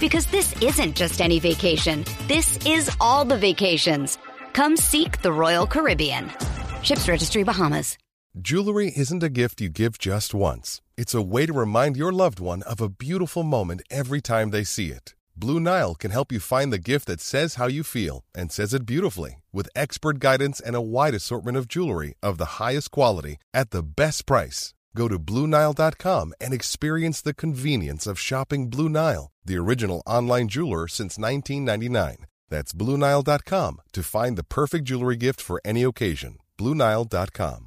Because this isn't just any vacation. This is all the vacations. Come seek the Royal Caribbean. Ships Registry Bahamas. Jewelry isn't a gift you give just once. It's a way to remind your loved one of a beautiful moment every time they see it. Blue Nile can help you find the gift that says how you feel and says it beautifully with expert guidance and a wide assortment of jewelry of the highest quality at the best price. Go to BlueNile.com and experience the convenience of shopping Blue Nile, the original online jeweler since 1999. That's BlueNile.com to find the perfect jewelry gift for any occasion. BlueNile.com.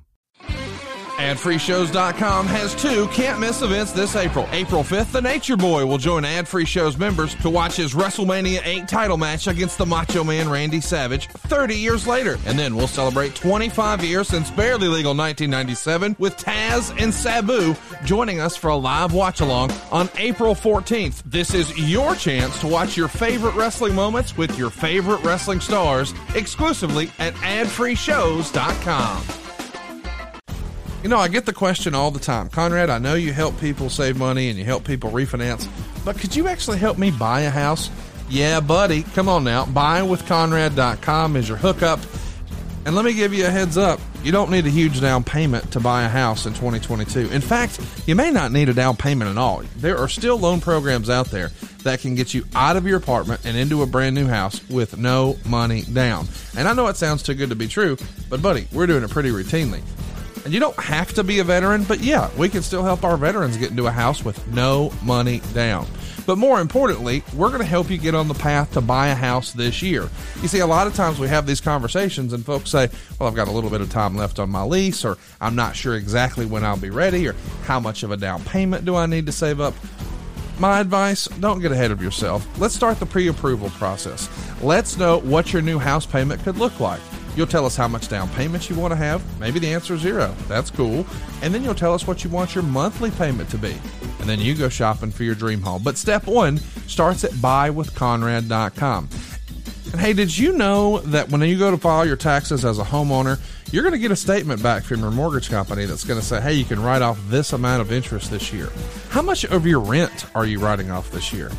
AdFreeShows.com has two can't miss events this April. April 5th, the Nature Boy will join Ad Shows members to watch his WrestleMania 8 title match against the Macho Man Randy Savage 30 years later. And then we'll celebrate 25 years since Barely Legal 1997 with Taz and Sabu joining us for a live watch along on April 14th. This is your chance to watch your favorite wrestling moments with your favorite wrestling stars exclusively at adfreeshows.com. You know, I get the question all the time. Conrad, I know you help people save money and you help people refinance, but could you actually help me buy a house? Yeah, buddy. Come on now. Buywithconrad.com is your hookup. And let me give you a heads up. You don't need a huge down payment to buy a house in 2022. In fact, you may not need a down payment at all. There are still loan programs out there that can get you out of your apartment and into a brand new house with no money down. And I know it sounds too good to be true, but buddy, we're doing it pretty routinely. And you don't have to be a veteran, but yeah, we can still help our veterans get into a house with no money down. But more importantly, we're going to help you get on the path to buy a house this year. You see, a lot of times we have these conversations and folks say, well, I've got a little bit of time left on my lease, or I'm not sure exactly when I'll be ready, or how much of a down payment do I need to save up? My advice don't get ahead of yourself. Let's start the pre approval process. Let's know what your new house payment could look like. You'll tell us how much down payment you want to have. Maybe the answer is zero. That's cool. And then you'll tell us what you want your monthly payment to be. And then you go shopping for your dream home. But step one starts at buywithconrad.com. And hey, did you know that when you go to file your taxes as a homeowner, you're going to get a statement back from your mortgage company that's going to say, hey, you can write off this amount of interest this year. How much of your rent are you writing off this year?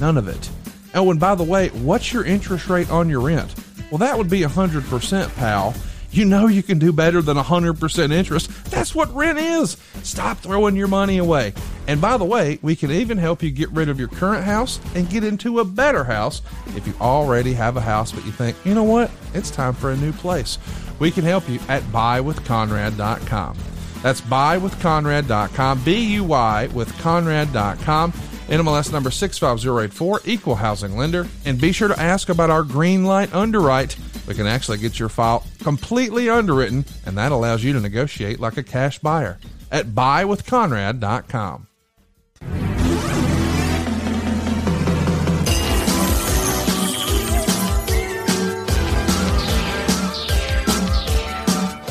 None of it. Oh, and by the way, what's your interest rate on your rent? Well, that would be 100%, pal. You know you can do better than 100% interest. That's what rent is. Stop throwing your money away. And by the way, we can even help you get rid of your current house and get into a better house if you already have a house, but you think, you know what? It's time for a new place. We can help you at buywithconrad.com. That's buywithconrad.com, B U Y with Conrad.com. NMLS number 65084, equal housing lender. And be sure to ask about our green light underwrite. We can actually get your file completely underwritten, and that allows you to negotiate like a cash buyer at buywithconrad.com.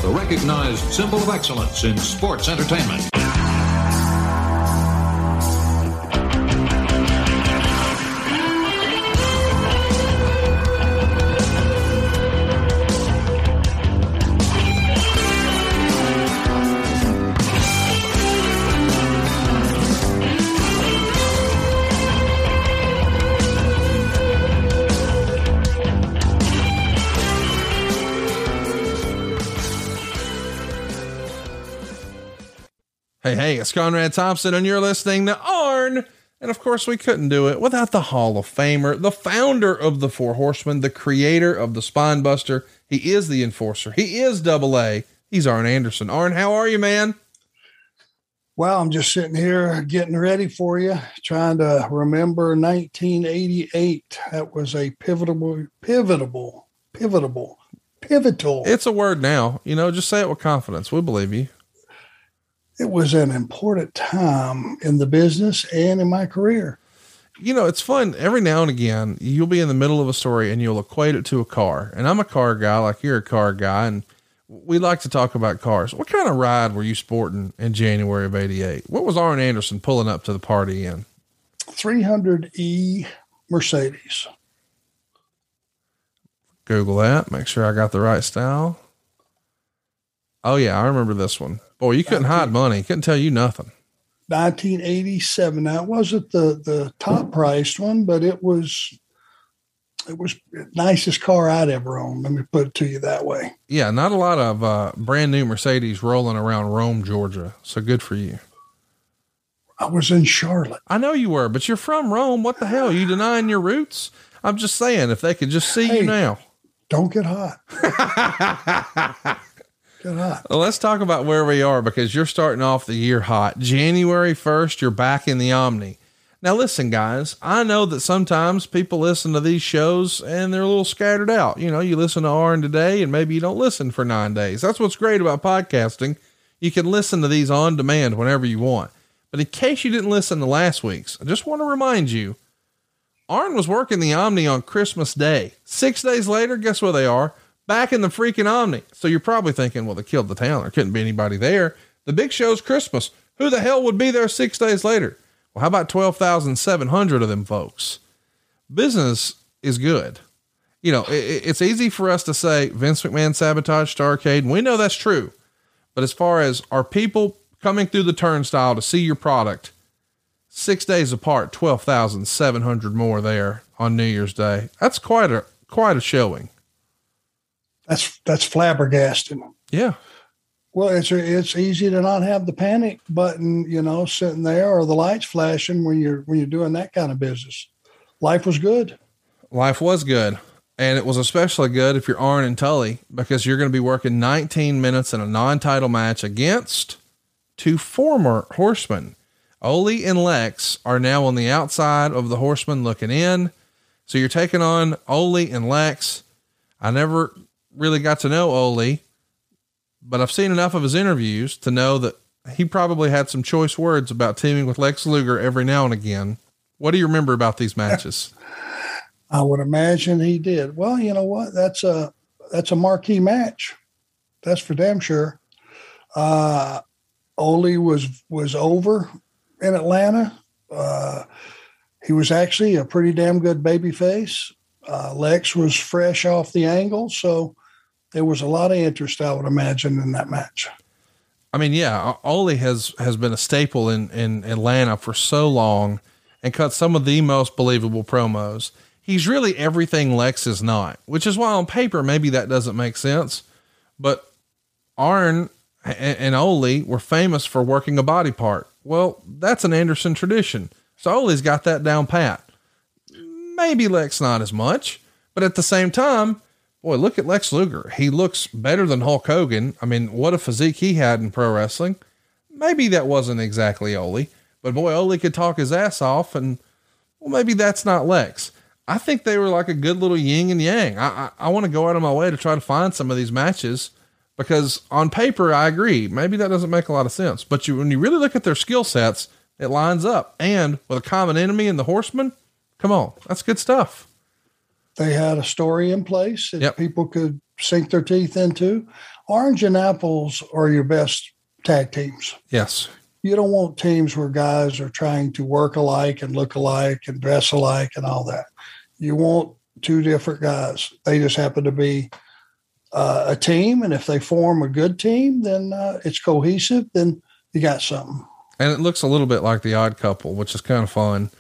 The recognized symbol of excellence in sports entertainment. Hey, hey, it's Conrad Thompson, and you're listening to Arn. And of course, we couldn't do it without the Hall of Famer, the founder of the Four Horsemen, the creator of the Spine Buster. He is the enforcer. He is double A, He's Arn Anderson. Arn, how are you, man? Well, I'm just sitting here getting ready for you, trying to remember 1988. That was a pivotal, pivotal, pivotal, pivotal. It's a word now. You know, just say it with confidence. We believe you. It was an important time in the business and in my career. You know, it's fun. Every now and again, you'll be in the middle of a story and you'll equate it to a car. And I'm a car guy, like you're a car guy. And we like to talk about cars. What kind of ride were you sporting in January of 88? What was Arn Anderson pulling up to the party in? 300E Mercedes. Google that. Make sure I got the right style. Oh, yeah. I remember this one. Boy, you couldn't hide money. Couldn't tell you nothing. 1987. Now, it wasn't the, the top priced one, but it was it was nicest car I'd ever owned. Let me put it to you that way. Yeah, not a lot of uh, brand new Mercedes rolling around Rome, Georgia. So good for you. I was in Charlotte. I know you were, but you're from Rome. What the hell? Are you denying your roots? I'm just saying, if they could just see Hey. you now. Don't get hot. hot. Well, let's talk about where we are because you're starting off the year hot. January 1st, you're back in the Omni. Now, listen, guys, I know that sometimes people listen to these shows and they're a little scattered out. You know, you listen to Arn today and maybe you don't listen for nine days. That's what's great about podcasting. You can listen to these on demand whenever you want. But in case you didn't listen to last week's, I just want to remind you Arn was working the Omni on Christmas Day. Six days later, guess where they are? Back in the freaking Omni. So you're probably thinking, well, they killed the town. There couldn't be anybody there. The big show's Christmas. Who the hell would be there six days later? Well, how about 12,700 of them folks? Business is good. You know, it, it's easy for us to say Vince McMahon sabotaged Starcade, and we know that's true. But as far as are people coming through the turnstile to see your product, six days apart, 12,700 more there on New Year's Day. That's quite a, quite a showing. That's that's flabbergasting. Yeah. Well, it's it's easy to not have the panic button, you know, sitting there or the lights flashing when you're when you're doing that kind of business. Life was good. Life was good. And it was especially good if you're Arn and Tully because you're going to be working 19 minutes in a non title match against two former horsemen. Ole and Lex are now on the outside of the horsemen looking in. So you're taking on Ole and Lex. I never really got to know Ole, but I've seen enough of his interviews to know that he probably had some choice words about teaming with Lex Luger every now and again. What do you remember about these matches? I would imagine he did. Well, you know what? That's a that's a marquee match. That's for damn sure. Uh, Ole was was over in Atlanta. Uh, he was actually a pretty damn good baby face. Uh, Lex was fresh off the angle, so there was a lot of interest, I would imagine, in that match. I mean, yeah, Ole has has been a staple in in Atlanta for so long, and cut some of the most believable promos. He's really everything Lex is not, which is why on paper maybe that doesn't make sense. But Arn and, and Ole were famous for working a body part. Well, that's an Anderson tradition, so Ole's got that down pat. Maybe Lex not as much, but at the same time, boy, look at Lex Luger. He looks better than Hulk Hogan. I mean, what a physique he had in pro wrestling. Maybe that wasn't exactly Ole, but boy, Ole could talk his ass off, and well, maybe that's not Lex. I think they were like a good little yin and yang. I I, I want to go out of my way to try to find some of these matches because on paper I agree. Maybe that doesn't make a lot of sense, but you when you really look at their skill sets, it lines up. And with a common enemy in the Horseman, come on, that's good stuff. They had a story in place that Yep. people could sink their teeth into. Orange and apples are your best tag teams. Yes, You don't want teams where guys are trying to work alike and look alike and dress alike and all that. You want two different guys. They just happen to be uh, a team, and if they form a good team, then uh, it's cohesive. Then you got something. and it looks a little bit like the Odd Couple, which is kind of fun.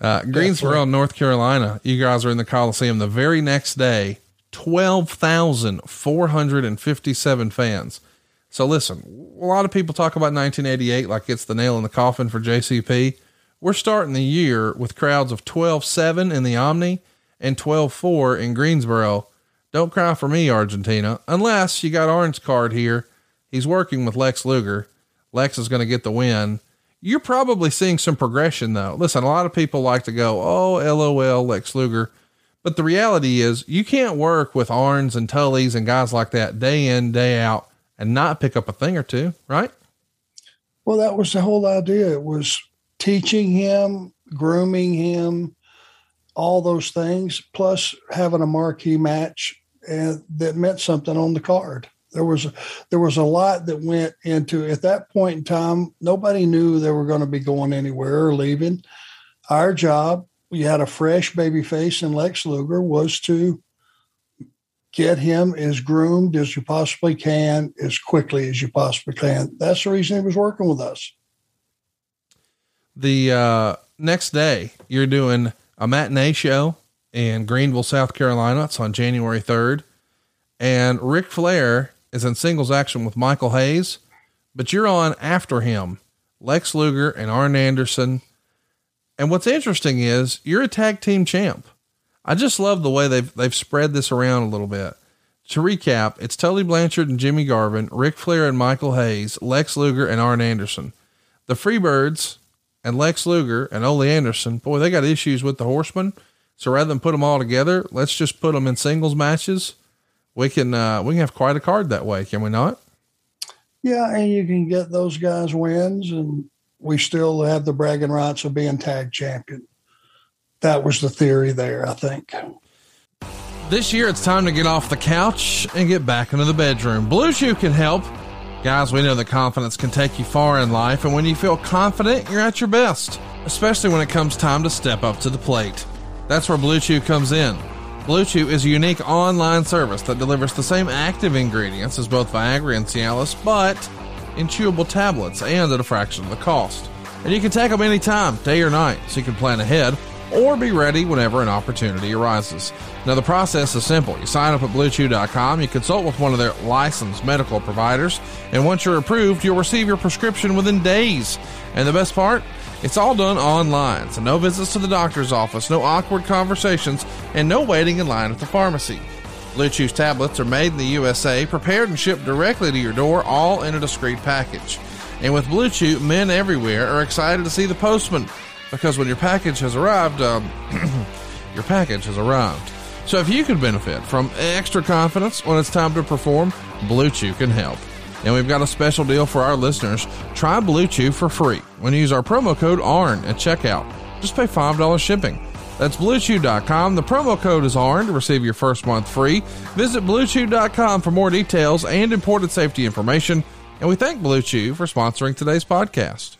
Uh, Greensboro, North Carolina. You guys are in the Coliseum the very next day. Twelve thousand four hundred and fifty-seven fans. So listen, a lot of people talk about 1988 like it's the nail in the coffin for JCP. We're starting the year with crowds of 12.7 in the Omni and 12.4 in Greensboro. Don't cry for me, Argentina, unless you got orange card here He's working with Lex Luger. Lex is going to get the win. You're probably seeing some progression though. Listen, a lot of people like to go, Oh, LOL, Lex Luger. But the reality is you can't work with Arns and Tullys and guys like that day in, day out and not pick up a thing or two, right? Well, that was the whole idea. It was teaching him, grooming him, all those things, plus having a marquee match that meant something on the card. There was there was a lot that went into at that point in time. Nobody knew they were going to be going anywhere or leaving. Our job, we had a fresh baby face in Lex Luger, was to get him as groomed as you possibly can, as quickly as you possibly can. That's the reason he was working with us. The uh, next day, you're doing a matinee show in Greenville, South Carolina. It's on January 3rd. And Ric Flair is in singles action with Michael Hayes, but you're on after him, Lex Luger and Arn Anderson. And what's interesting is you're a tag team champ. I just love the way they've they've spread this around a little bit. To recap, it's Tully Blanchard and Jimmy Garvin, Ric Flair and Michael Hayes, Lex Luger and Arn Anderson. The Freebirds and Lex Luger and Ole Anderson, boy, they got issues with the Horsemen. So rather than put them all together, let's just put them in singles matches. We can uh, we can have quite a card that way, can we not? Yeah, and you can get those guys wins, and we still have the bragging rights of being tag champion that was the theory there, I think. This year, it's time to get off the couch and get back into the bedroom. Blue Chew can help. Guys, we know that confidence can take you far in life, and when you feel confident, you're at your best, especially when it comes time to step up to the plate. That's where Blue Chew comes in. Blue Chew is a unique online service that delivers the same active ingredients as both Viagra and Cialis, but in chewable tablets and at a fraction of the cost. And you can take them anytime, day or night, so you can plan ahead or be ready whenever an opportunity arises. Now, the process is simple. You sign up at BlueChew.com, you consult with one of their licensed medical providers, and once you're approved, you'll receive your prescription within days. And the best part? It's all done online, so no visits to the doctor's office, no awkward conversations, and no waiting in line at the pharmacy. Blue Chew's tablets are made in the USA, prepared and shipped directly to your door, all in a discreet package. And with Blue Chew, men everywhere are excited to see the postman because when your package has arrived, um, your package has arrived. So if you could benefit from extra confidence when it's time to perform, Blue Chew can help. And we've got a special deal for our listeners. Try Blue Chew for free when you use our promo code ARN at checkout. Just pay $5 shipping. That's bluechew.com. The promo code is ARN to receive your first month free. Visit bluechew.com for more details and important safety information. And we thank Blue Chew for sponsoring today's podcast.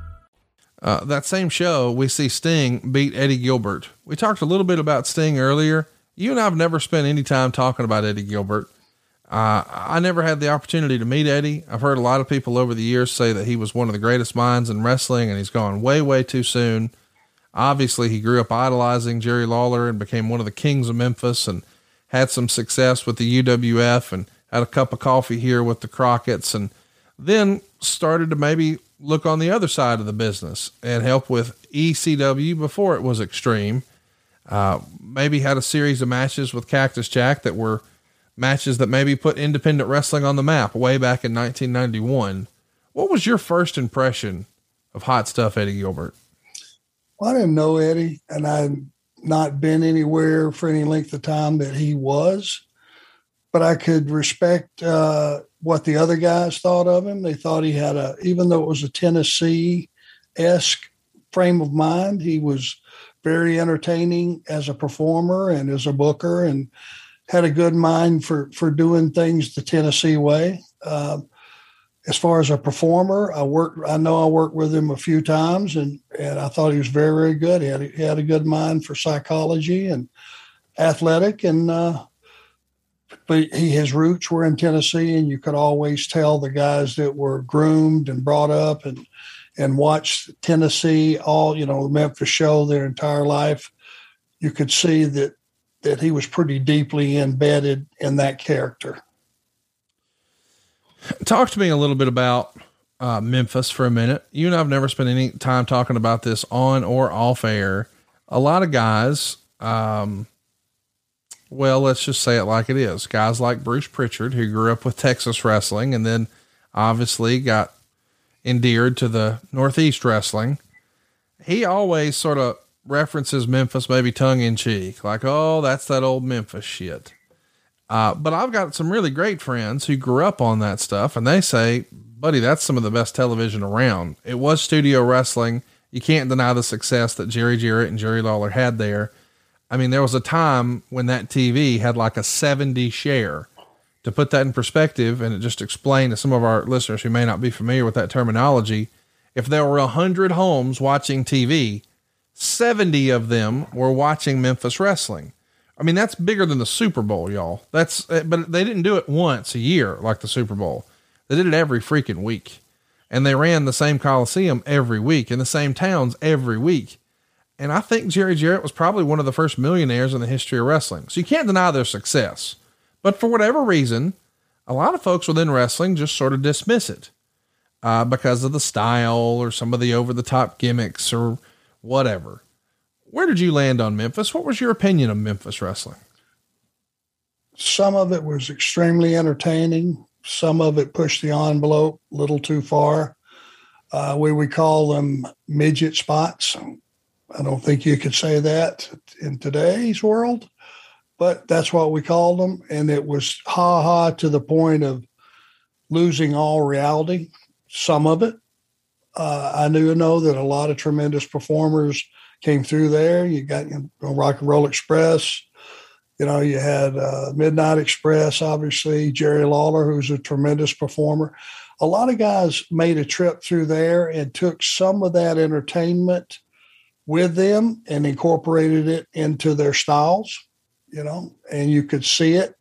Uh, that same show, we see Sting beat Eddie Gilbert. We talked a little bit about Sting earlier. You and I have never spent any time talking about Eddie Gilbert. Uh, I never had the opportunity to meet Eddie. I've heard a lot of people over the years say that he was one of the greatest minds in wrestling and he's gone way, way too soon. Obviously, he grew up idolizing Jerry Lawler and became one of the kings of Memphis and had some success with the UWF and had a cup of coffee here with the Crockett's and then started to maybe look on the other side of the business and help with ECW before it was extreme. Uh, maybe had a series of matches with Cactus Jack that were matches that maybe put independent wrestling on the map way back in 1991. What was your first impression of Hot Stuff Eddie Gilbert? Well, I didn't know Eddie, and I'd not been anywhere for any length of time that he was, but I could respect uh, what the other guys thought of him. They thought he had a, even though it was a Tennessee esque frame of mind, he was very entertaining as a performer and as a booker, and had a good mind for for doing things the Tennessee way. Um, as far as a performer, I worked. I know I worked with him a few times, and and I thought he was very very good. He had he had a good mind for psychology and athletic, and uh, but he his roots were in Tennessee, and you could always tell the guys that were groomed and brought up and and watched Tennessee all you know Memphis show their entire life. You could see that that he was pretty deeply embedded in that character. Talk to me a little bit about uh, Memphis for a minute. You and I've never spent any time talking about this on or off air. A lot of guys, um, well, let's just say it like it is. Guys like Bruce Pritchard, who grew up with Texas wrestling and then obviously got endeared to the Northeast wrestling. He always sort of references Memphis, maybe tongue in cheek, like, oh, that's that old Memphis shit. Uh, but I've got some really great friends who grew up on that stuff and they say, buddy, that's some of the best television around. It was studio wrestling. You can't deny the success that Jerry Jarrett and Jerry Lawler had there. I mean, there was a time when that TV had like a 70 share. To put that in perspective and just explain to some of our listeners who may not be familiar with that terminology, if there were 100 homes watching TV, 70 of them were watching Memphis wrestling. I mean, that's bigger than the Super Bowl, y'all. That's, eh, but they didn't do it once a year like the Super Bowl. They did it every freaking week. And they ran the same Coliseum every week in the same towns every week. And I think Jerry Jarrett was probably one of the first millionaires in the history of wrestling. So you can't deny their success. But for whatever reason, a lot of folks within wrestling just sort of dismiss it uh, because of the style or some of the over the top gimmicks or whatever. Where did you land on Memphis? What was your opinion of Memphis wrestling? Some of it was extremely entertaining. Some of it pushed the envelope a little too far. Uh, we would call them midget spots. I don't think you could say that in today's world, but that's what we called them. And it was ha ha to the point of losing all reality, some of it. Uh, I do know that a lot of tremendous performers came through there. You got you know, Rock and Roll Express. You know, you had uh, Midnight Express, obviously, Jerry Lawler, who's a tremendous performer. A lot of guys made a trip through there and took some of that entertainment with them and incorporated it into their styles, you know, and you could see it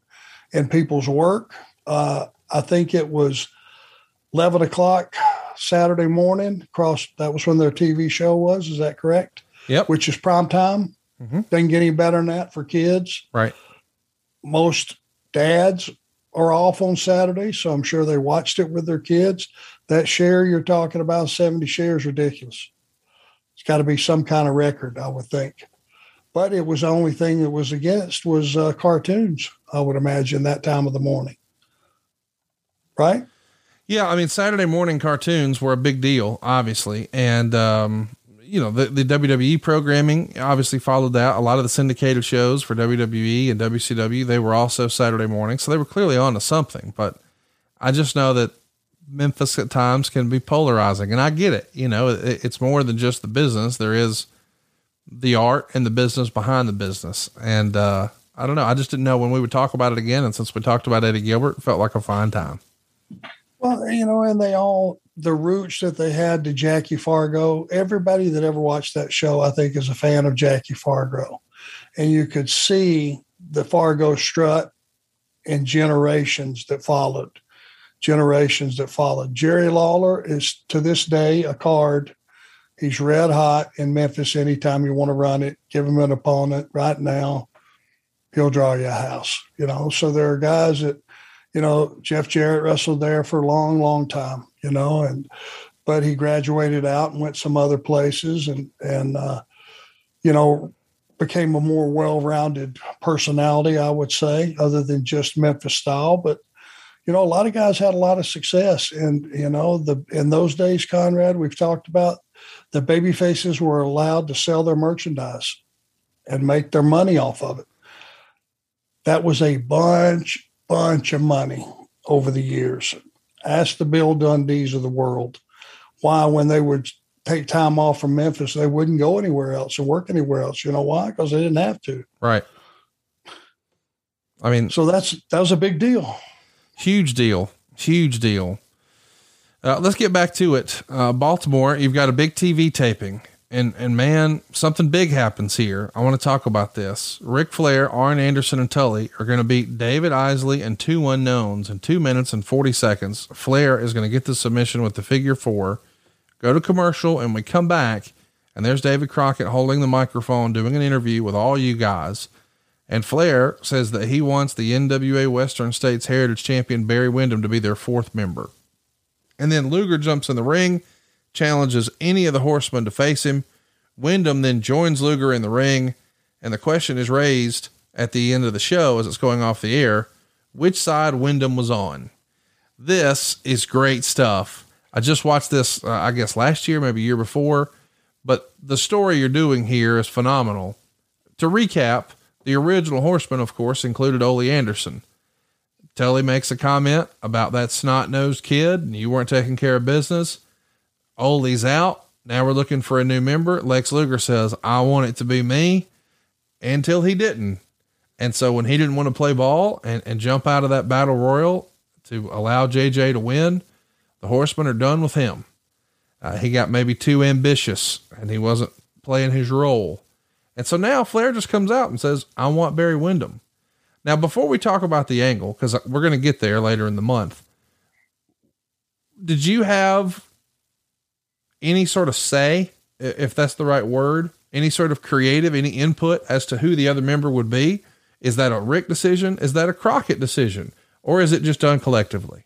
in people's work. Uh, I think it was 11 o'clock Saturday morning across, that was when their TV show was. Is that correct? Yep. Which is prime time. Mm-hmm. Doesn't get any better than that for kids. Right. Most dads are off on Saturday, so I'm sure they watched it with their kids. That share you're talking about, 70 shares, ridiculous. It's got to be some kind of record, I would think. But it was the only thing that was against was uh, cartoons. I would imagine that time of the morning, right? Yeah, I mean Saturday morning cartoons were a big deal, obviously, and um, you know, the, the WWE programming obviously followed that. A lot of the syndicated shows for WWE and WCW, they were also Saturday morning. So they were clearly on to something. But I just know that Memphis at times can be polarizing. And I get it. You know, it, it's more than just the business. There is the art and the business behind the business. And uh, I don't know. I just didn't know when we would talk about it again. And since we talked about Eddie Gilbert, it felt like a fine time. Well, you know, and they all the roots that they had to Jackie Fargo. Everybody that ever watched that show, I think, is a fan of Jackie Fargo, and you could see the Fargo strut in generations that followed. Generations that followed. Jerry Lawler is to this day a card. He's red hot in Memphis. Anytime you want to run it, give him an opponent right now. He'll draw you a house. You know, so there are guys that you know, Jeff Jarrett wrestled there for a long, long time, you know, and but he graduated out and went some other places and and uh, you know became a more well-rounded personality, I would say, other than just Memphis style. But you know, a lot of guys had a lot of success, and you know, the in those days, Conrad, we've talked about the baby faces were allowed to sell their merchandise and make their money off of it. That was a bunch bunch of money. over the years. Ask the Bill Dundees of the world why, when they would take time off from Memphis, they wouldn't go anywhere else and work anywhere else. You know why? Because they didn't have to. Right. I mean, so that's that was a big deal. Huge deal. Huge deal. Uh, let's get back to it. Uh, Baltimore, you've got a big TV taping, and and man, something big happens here. I want to talk about this. Ric Flair, Arn Anderson, and Tully are going to beat David Isley and two unknowns in two minutes and forty seconds. Flair is going to get the submission with the figure four, go to commercial, and we come back, and there's David Crockett holding the microphone, doing an interview with all you guys. And Flair says that he wants the NWA Western States Heritage Champion Barry Windham to be their fourth member. And then Luger jumps in the ring, challenges any of the horsemen to face him. Windham then joins Luger in the ring, and the question is raised at the end of the show as it's going off the air which side Windham was on. This is great stuff. I just watched this, uh, I guess, last year, maybe a year before, but the story you're doing here is phenomenal. To recap, the original horseman, of course, included Ole Anderson. Tully makes a comment about that snot nosed kid and you weren't taking care of business. Ole's out. Now we're looking for a new member. Lex Luger says, I want it to be me until he didn't. And so when he didn't want to play ball and, and jump out of that battle royal to allow JJ to win, the horsemen are done with him. Uh, he got maybe too ambitious and he wasn't playing his role. And so now Flair just comes out and says, I want Barry Windham. Now, before we talk about the angle, because we're going to get there later in the month, did you have any sort of say, if that's the right word, any sort of creative, any input as to who the other member would be? Is that a Ric decision? Is that a Crockett decision? Or is it just done collectively?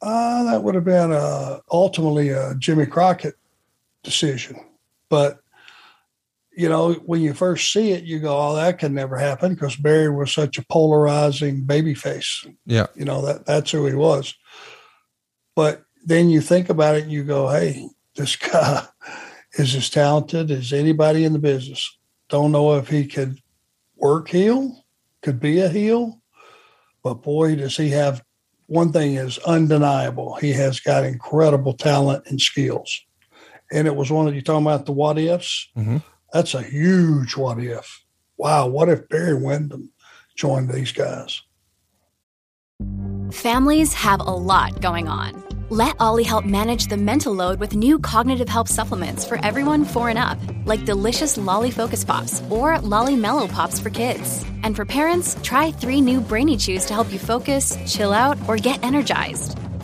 Uh, that would have been uh, ultimately a Jimmy Crockett decision. But you know, when you first see it, you go, "Oh, that could never happen," because Barry was such a polarizing baby face. Yeah, you know that that's who he was. But then you think about it, and you go, "Hey, this guy is as talented as anybody in the business. Don't know if he could work heel, could be a heel, but boy, does he have." One thing is undeniable. He has got incredible talent and skills. And it was one of you talking about the what ifs. Mm-hmm that's a huge what if. Wow, what if Barry Windham joined these guys? Families have a lot going on. Let OLLY help manage the mental load with new cognitive help supplements for everyone four and up, like delicious Lolly Focus Pops or Lolly Mellow Pops for kids. And for parents, try three new Brainy Chews to help you focus, chill out, or get energized.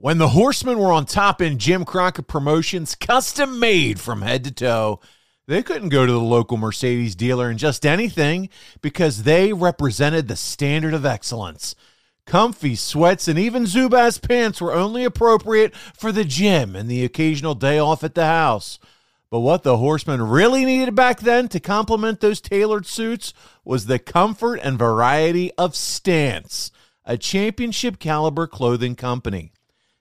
When the Horsemen were on top in Jim Crockett Promotions, custom made from head to toe, they couldn't go to the local Mercedes dealer in just anything because they represented the standard of excellence. Comfy sweats and even Zubaz pants were only appropriate for the gym and the occasional day off at the house. But what the Horsemen really needed back then to complement those tailored suits was the comfort and variety of Stance, a championship caliber clothing company.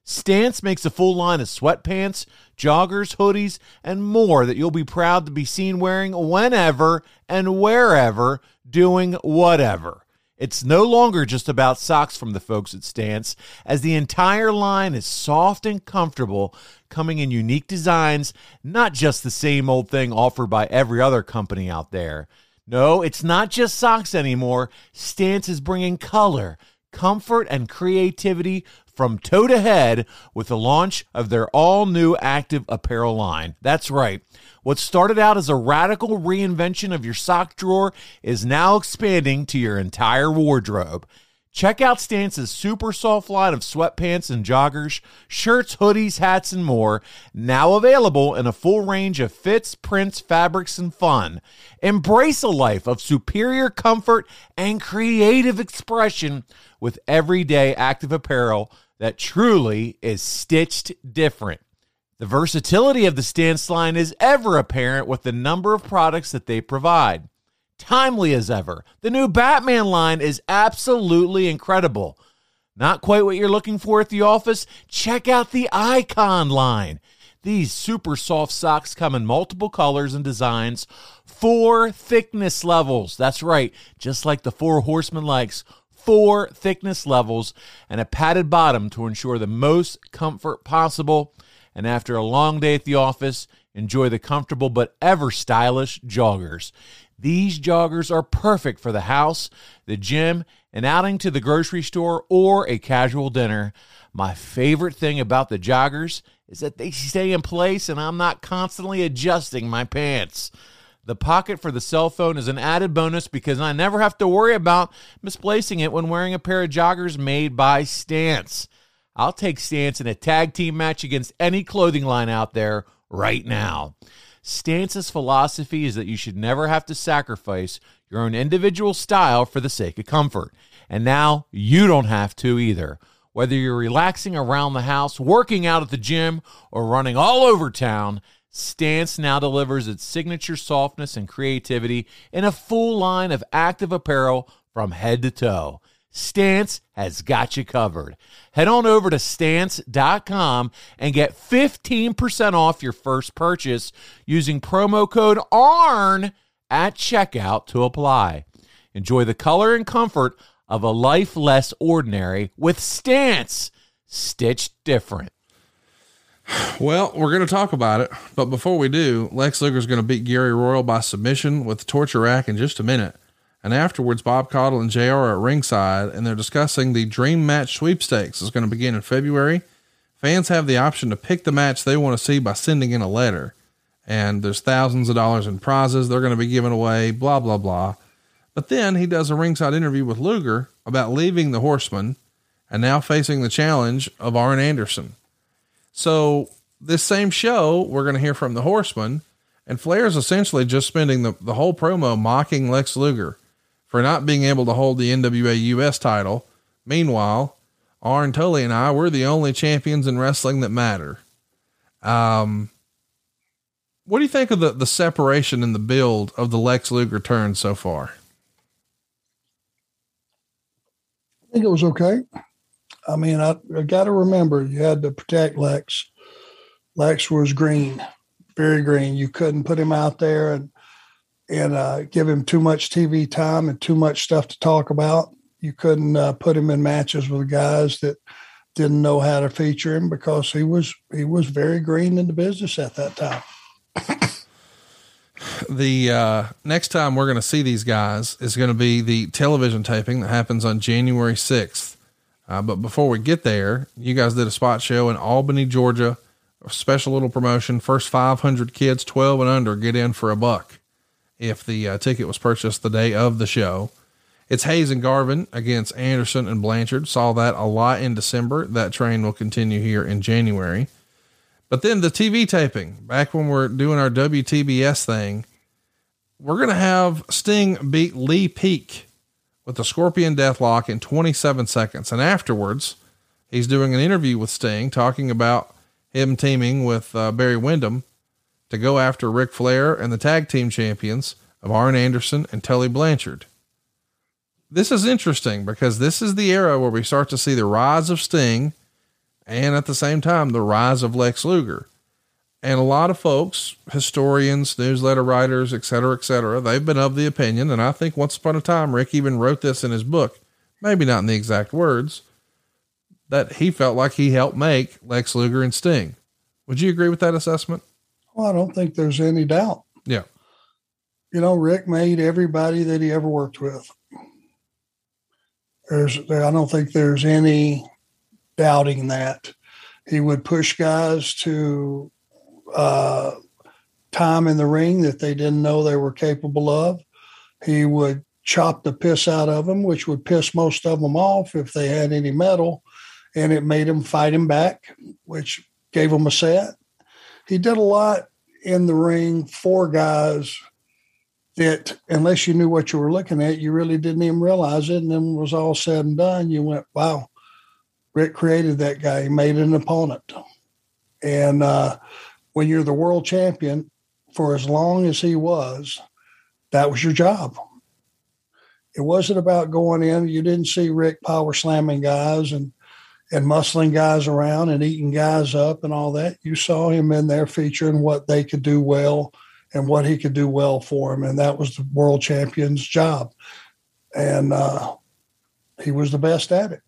Stance makes a full line of sweatpants, joggers, hoodies, and more that you'll be proud to be seen wearing whenever and wherever doing whatever. It's no longer just about socks from the folks at Stance, as the entire line is soft and comfortable, coming in unique designs, not just the same old thing offered by every other company out there. No, it's not just socks anymore. Stance is bringing color, comfort, and creativity from toe to head with the launch of their all new active apparel line. That's right. What started out as a radical reinvention of your sock drawer is now expanding to your entire wardrobe. Check out Stance's super soft line of sweatpants and joggers, shirts, hoodies, hats, and more, now available in a full range of fits, prints, fabrics, and fun. Embrace a life of superior comfort and creative expression with everyday active apparel that truly is stitched different. The versatility of the Stance line is ever apparent with the number of products that they provide timely as ever. The new Batman line is absolutely incredible. Not quite what you're looking for at the office? Check out the Icon line. These super soft socks come in multiple colors and designs, four thickness levels. That's right, just like the Four Horsemen likes, four thickness levels and a padded bottom to ensure the most comfort possible. And after a long day at the office, enjoy the comfortable but ever stylish joggers. These joggers are perfect for the house, the gym, an outing to the grocery store, or a casual dinner. My favorite thing about the joggers is that they stay in place and I'm not constantly adjusting my pants. The pocket for the cell phone is an added bonus because I never have to worry about misplacing it when wearing a pair of joggers made by Stance. I'll take Stance in a tag team match against any clothing line out there right now. Stance's philosophy is that you should never have to sacrifice your own individual style for the sake of comfort. And now you don't have to either. Whether you're relaxing around the house, working out at the gym, or running all over town, Stance now delivers its signature softness and creativity in a full line of active apparel from head to toe. Stance has got you covered. Head on over to stance.com and get 15% off your first purchase using promo code ARN at checkout to apply. Enjoy the color and comfort of a life less ordinary with Stance, stitched different. Well, we're going to talk about it, but before we do, Lex Luger is going to beat Gary Royal by submission with the torture rack in just a minute. And afterwards, Bob Caudle and JR are at ringside and they're discussing the Dream Match Sweepstakes. is going to begin in February. Fans have the option to pick the match they want to see by sending in a letter. And there's thousands of dollars in prizes they're going to be giving away, blah, blah, blah. But then he does a ringside interview with Luger about leaving the Horseman and now facing the challenge of Arn Anderson. So, this same show, we're going to hear from the Horseman, and Flair's essentially just spending the, the whole promo mocking Lex Luger for not being able to hold the NWA US title. Meanwhile, Arn Tully and I, we're the only champions in wrestling that matter. Um, what do you think of the, the separation in the build of the Lex Luger turn so far? I think it was okay. I mean, I, I got to remember you had to protect Lex. Lex was green, very green. You couldn't put him out there and and uh, give him too much TV time and too much stuff to talk about. You couldn't uh, put him in matches with guys that didn't know how to feature him because he was he was very green in the business at that time. the uh, next time we're going to see these guys is going to be the television taping that happens on January 6th. Uh, but before we get there, you guys did a spot show in Albany, Georgia, a special little promotion. First 500 kids, 12 and under, get in for a buck if the uh, ticket was purchased the day of the show. It's Hayes and Garvin against Anderson and Blanchard. Saw that a lot in December. That train will continue here in January. But then the TV taping, back when we're doing our WTBS thing, we're going to have Sting beat Lee Peek with the Scorpion Deathlock in 27 seconds. And afterwards, he's doing an interview with Sting talking about him teaming with uh, Barry Windham to go after Ric Flair and the tag team champions of Arn Anderson and Tully Blanchard. This is interesting because this is the era where we start to see the rise of Sting and at the same time the rise of Lex Luger. And a lot of folks, historians, newsletter writers, et cetera, et cetera, they've been of the opinion, and I think once upon a time, Ric even wrote this in his book, maybe not in the exact words, that he felt like he helped make Lex Luger and Sting. Would you agree with that assessment? Well, I don't think there's any doubt. Yeah. You know, Ric made everybody that he ever worked with. There's, I don't think there's any doubting that he would push guys to uh, time in the ring that they didn't know they were capable of. He would chop the piss out of them, which would piss most of them off if they had any mettle, and it made them fight him back, which gave him a set. He did a lot in the ring for guys that, unless you knew what you were looking at, you really didn't even realize it. And then it was all said and done, you went, "Wow, Ric created that guy. He made an opponent." And uh, when you're the world champion, for as long as he was, that was your job. It wasn't about going in. You didn't see Ric power slamming guys and and muscling guys around and eating guys up and all that. You saw him in there featuring what they could do well and what he could do well for him, and that was the world champion's job. And uh, he was the best at it.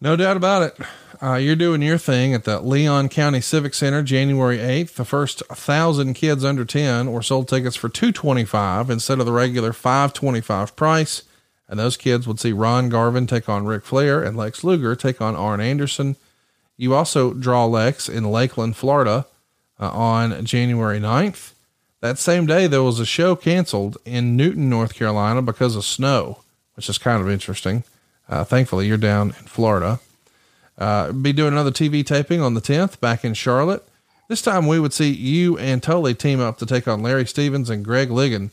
No doubt about it. Uh, you're doing your thing at the Leon County Civic Center, January 8th. The first thousand kids under 10 were sold tickets for 225 instead of the regular 525 price. And those kids would see Ron Garvin take on Ric Flair and Lex Luger take on Arn Anderson. You also draw Lex in Lakeland, Florida uh, on January 9th. That same day, there was a show canceled in Newton, North Carolina because of snow, which is kind of interesting. Uh, thankfully, you're down in Florida. Uh, be doing another TV taping on the 10th back in Charlotte. This time we would see you and Tully team up to take on Larry Stevens and Greg Ligon.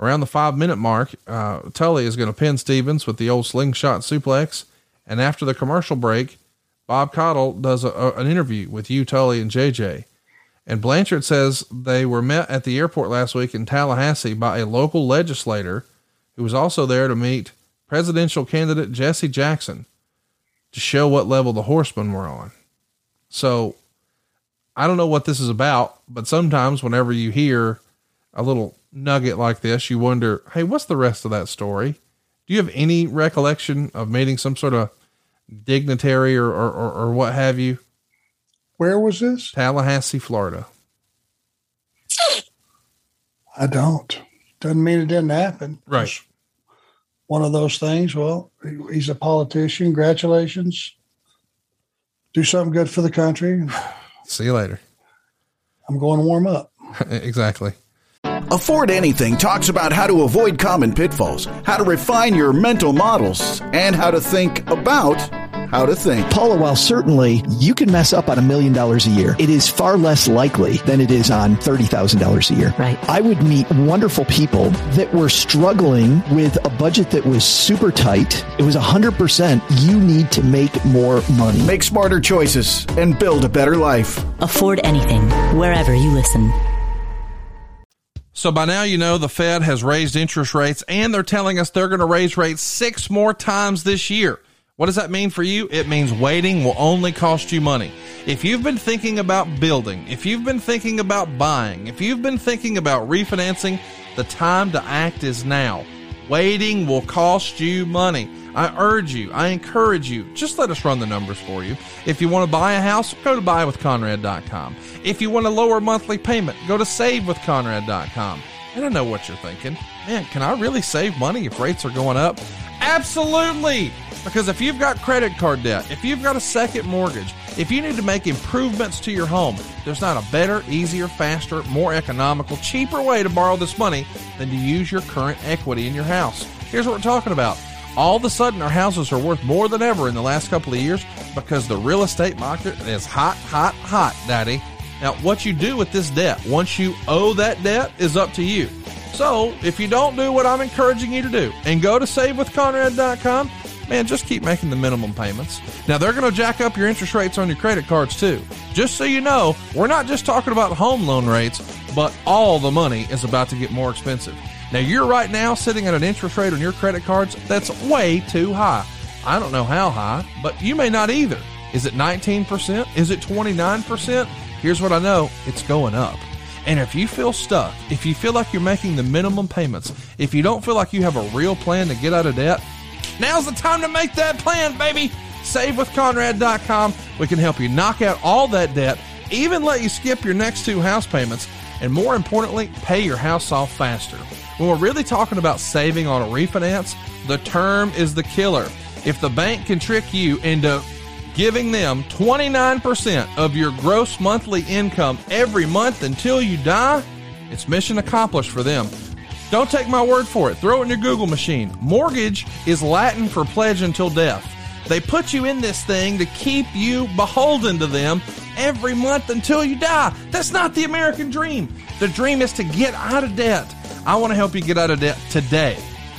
Around the five minute mark, uh, Tully is going to pin Stevens with the old slingshot suplex. And after the commercial break, Bob Caudle does a, a, an interview with you, Tully, and JJ. And Blanchard says they were met at the airport last week in Tallahassee by a local legislator who was also there to meet presidential candidate Jesse Jackson to show what level the horsemen were on. So I don't know what this is about, but sometimes whenever you hear a little nugget like this, you wonder, hey, what's the rest of that story? Do you have any recollection of meeting some sort of dignitary or, or, or, or what have you? Where was this? Tallahassee, Florida. I don't. Doesn't mean it didn't happen. Right one of those things. Well, he's a politician. Congratulations. Do something good for the country. See you later. I'm going to warm up. exactly. Afford Anything talks about how to avoid common pitfalls, how to refine your mental models, and how to think about how to think. Paula, while certainly you can mess up on a million dollars a year, it is far less likely than it is on $30,000 a year. Right. I would meet wonderful people that were struggling with a budget that was super tight. It was 100% you need to make more money. Make smarter choices and build a better life. Afford anything wherever you listen. So by now, you know the Fed has raised interest rates and they're telling us they're going to raise rates six more times this year. What does that mean for you? It means waiting will only cost you money. If you've been thinking about building, if you've been thinking about buying, if you've been thinking about refinancing, the time to act is now. Waiting will cost you money. I urge you, I encourage you, just let us run the numbers for you. If you want to buy a house, go to buywithconrad.com. If you want a lower monthly payment, go to savewithconrad.com. And I know what you're thinking. Man, can I really save money if rates are going up? Absolutely! Because if you've got credit card debt, if you've got a second mortgage, if you need to make improvements to your home, there's not a better, easier, faster, more economical, cheaper way to borrow this money than to use your current equity in your house. Here's what we're talking about. All of a sudden, our houses are worth more than ever in the last couple of years because the real estate market is hot, hot, hot, Daddy. Now, what you do with this debt, once you owe that debt, is up to you. So, if you don't do what I'm encouraging you to do and go to savewithconrad.com, man, just keep making the minimum payments. Now, they're going to jack up your interest rates on your credit cards too. Just so you know, we're not just talking about home loan rates, but all the money is about to get more expensive. Now, you're right now sitting at an interest rate on your credit cards that's way too high. I don't know how high, but you may not either. Is it 19%? Is it 29%? Here's what I know it's going up. And if you feel stuck, if you feel like you're making the minimum payments, if you don't feel like you have a real plan to get out of debt, Now's the time to make that plan, baby. SaveWithConrad.com. We can help you knock out all that debt, even let you skip your next two house payments, and more importantly, pay your house off faster. When we're really talking about saving on a refinance, the term is the killer. If the bank can trick you into giving them 29% of your gross monthly income every month until you die, it's mission accomplished for them. Don't take my word for it. Throw it in your Google machine. Mortgage is Latin for pledge until death. They put you in this thing to keep you beholden to them every month until you die. That's not the American dream. The dream is to get out of debt. I want to help you get out of debt today.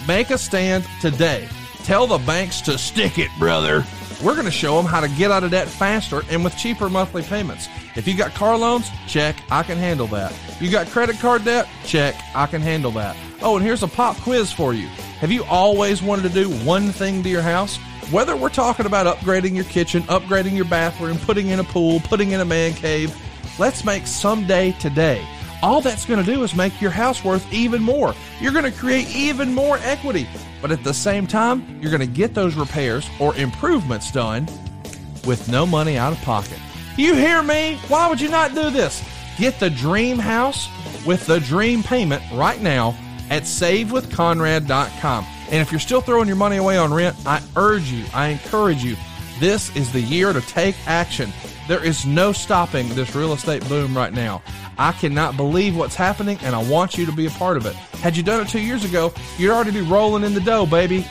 Make a stand today. Tell the banks to stick it, brother. We're going to show them how to get out of debt faster and with cheaper monthly payments. If you got car loans, check, I can handle that. You got credit card debt? Check, I can handle that. Oh, and here's a pop quiz for you. Have you always wanted to do one thing to your house? Whether we're talking about upgrading your kitchen, upgrading your bathroom, putting in a pool, putting in a man cave, let's make someday today. All that's going to do is make your house worth even more. You're going to create even more equity. But at the same time, you're going to get those repairs or improvements done with no money out of pocket. You hear me? Why would you not do this? Get the dream house with the dream payment right now at savewithconrad.com. And if you're still throwing your money away on rent, I urge you, I encourage you, this is the year to take action. There is no stopping this real estate boom right now. I cannot believe what's happening, and I want you to be a part of it. Had you done it two years ago, you'd already be rolling in the dough, baby.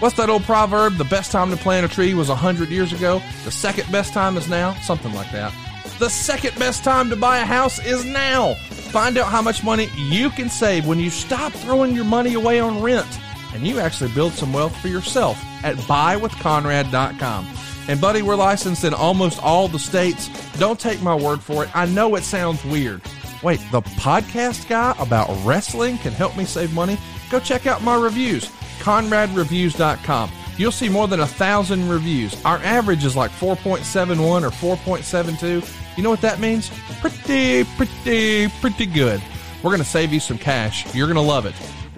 What's that old proverb? The best time to plant a tree was 100 years ago. The second best time is now. Something like that. The second best time to buy a house is now. Find out how much money you can save when you stop throwing your money away on rent and you actually build some wealth for yourself at buywithconrad.com. And buddy, we're licensed in almost all the states. Don't take my word for it. I know it sounds weird. Wait, the podcast guy about wrestling can help me save money? Go check out my reviews, conradreviews.com. You'll see more than a thousand reviews. Our average is like 4.71 or 4.72. You know what that means? Pretty, pretty, pretty good. We're going to save you some cash. You're going to love it.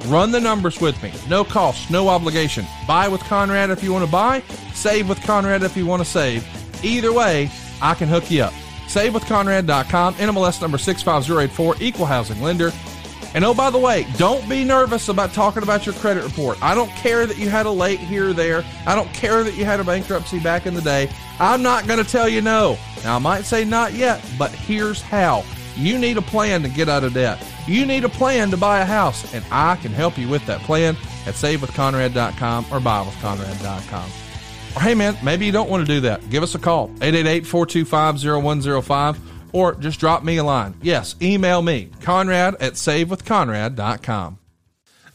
Run the numbers with me. No cost, no obligation. Buy with Conrad if you want to buy, save with Conrad if you want to save. Either way, I can hook you up. SaveWithConrad.com, NMLS number 65084, equal housing lender. And oh, by the way, don't be nervous about talking about your credit report. I don't care that you had a late here or there. I don't care that you had a bankruptcy back in the day. I'm not going to tell you no. Now, I might say not yet, but here's how. You need a plan to get out of debt. You need a plan to buy a house, and I can help you with that plan at savewithconrad.com or buywithconrad.com. Or hey man, maybe you don't want to do that. Give us a call, 888-425-0105, or just drop me a line. Yes, email me, conrad at savewithconrad.com.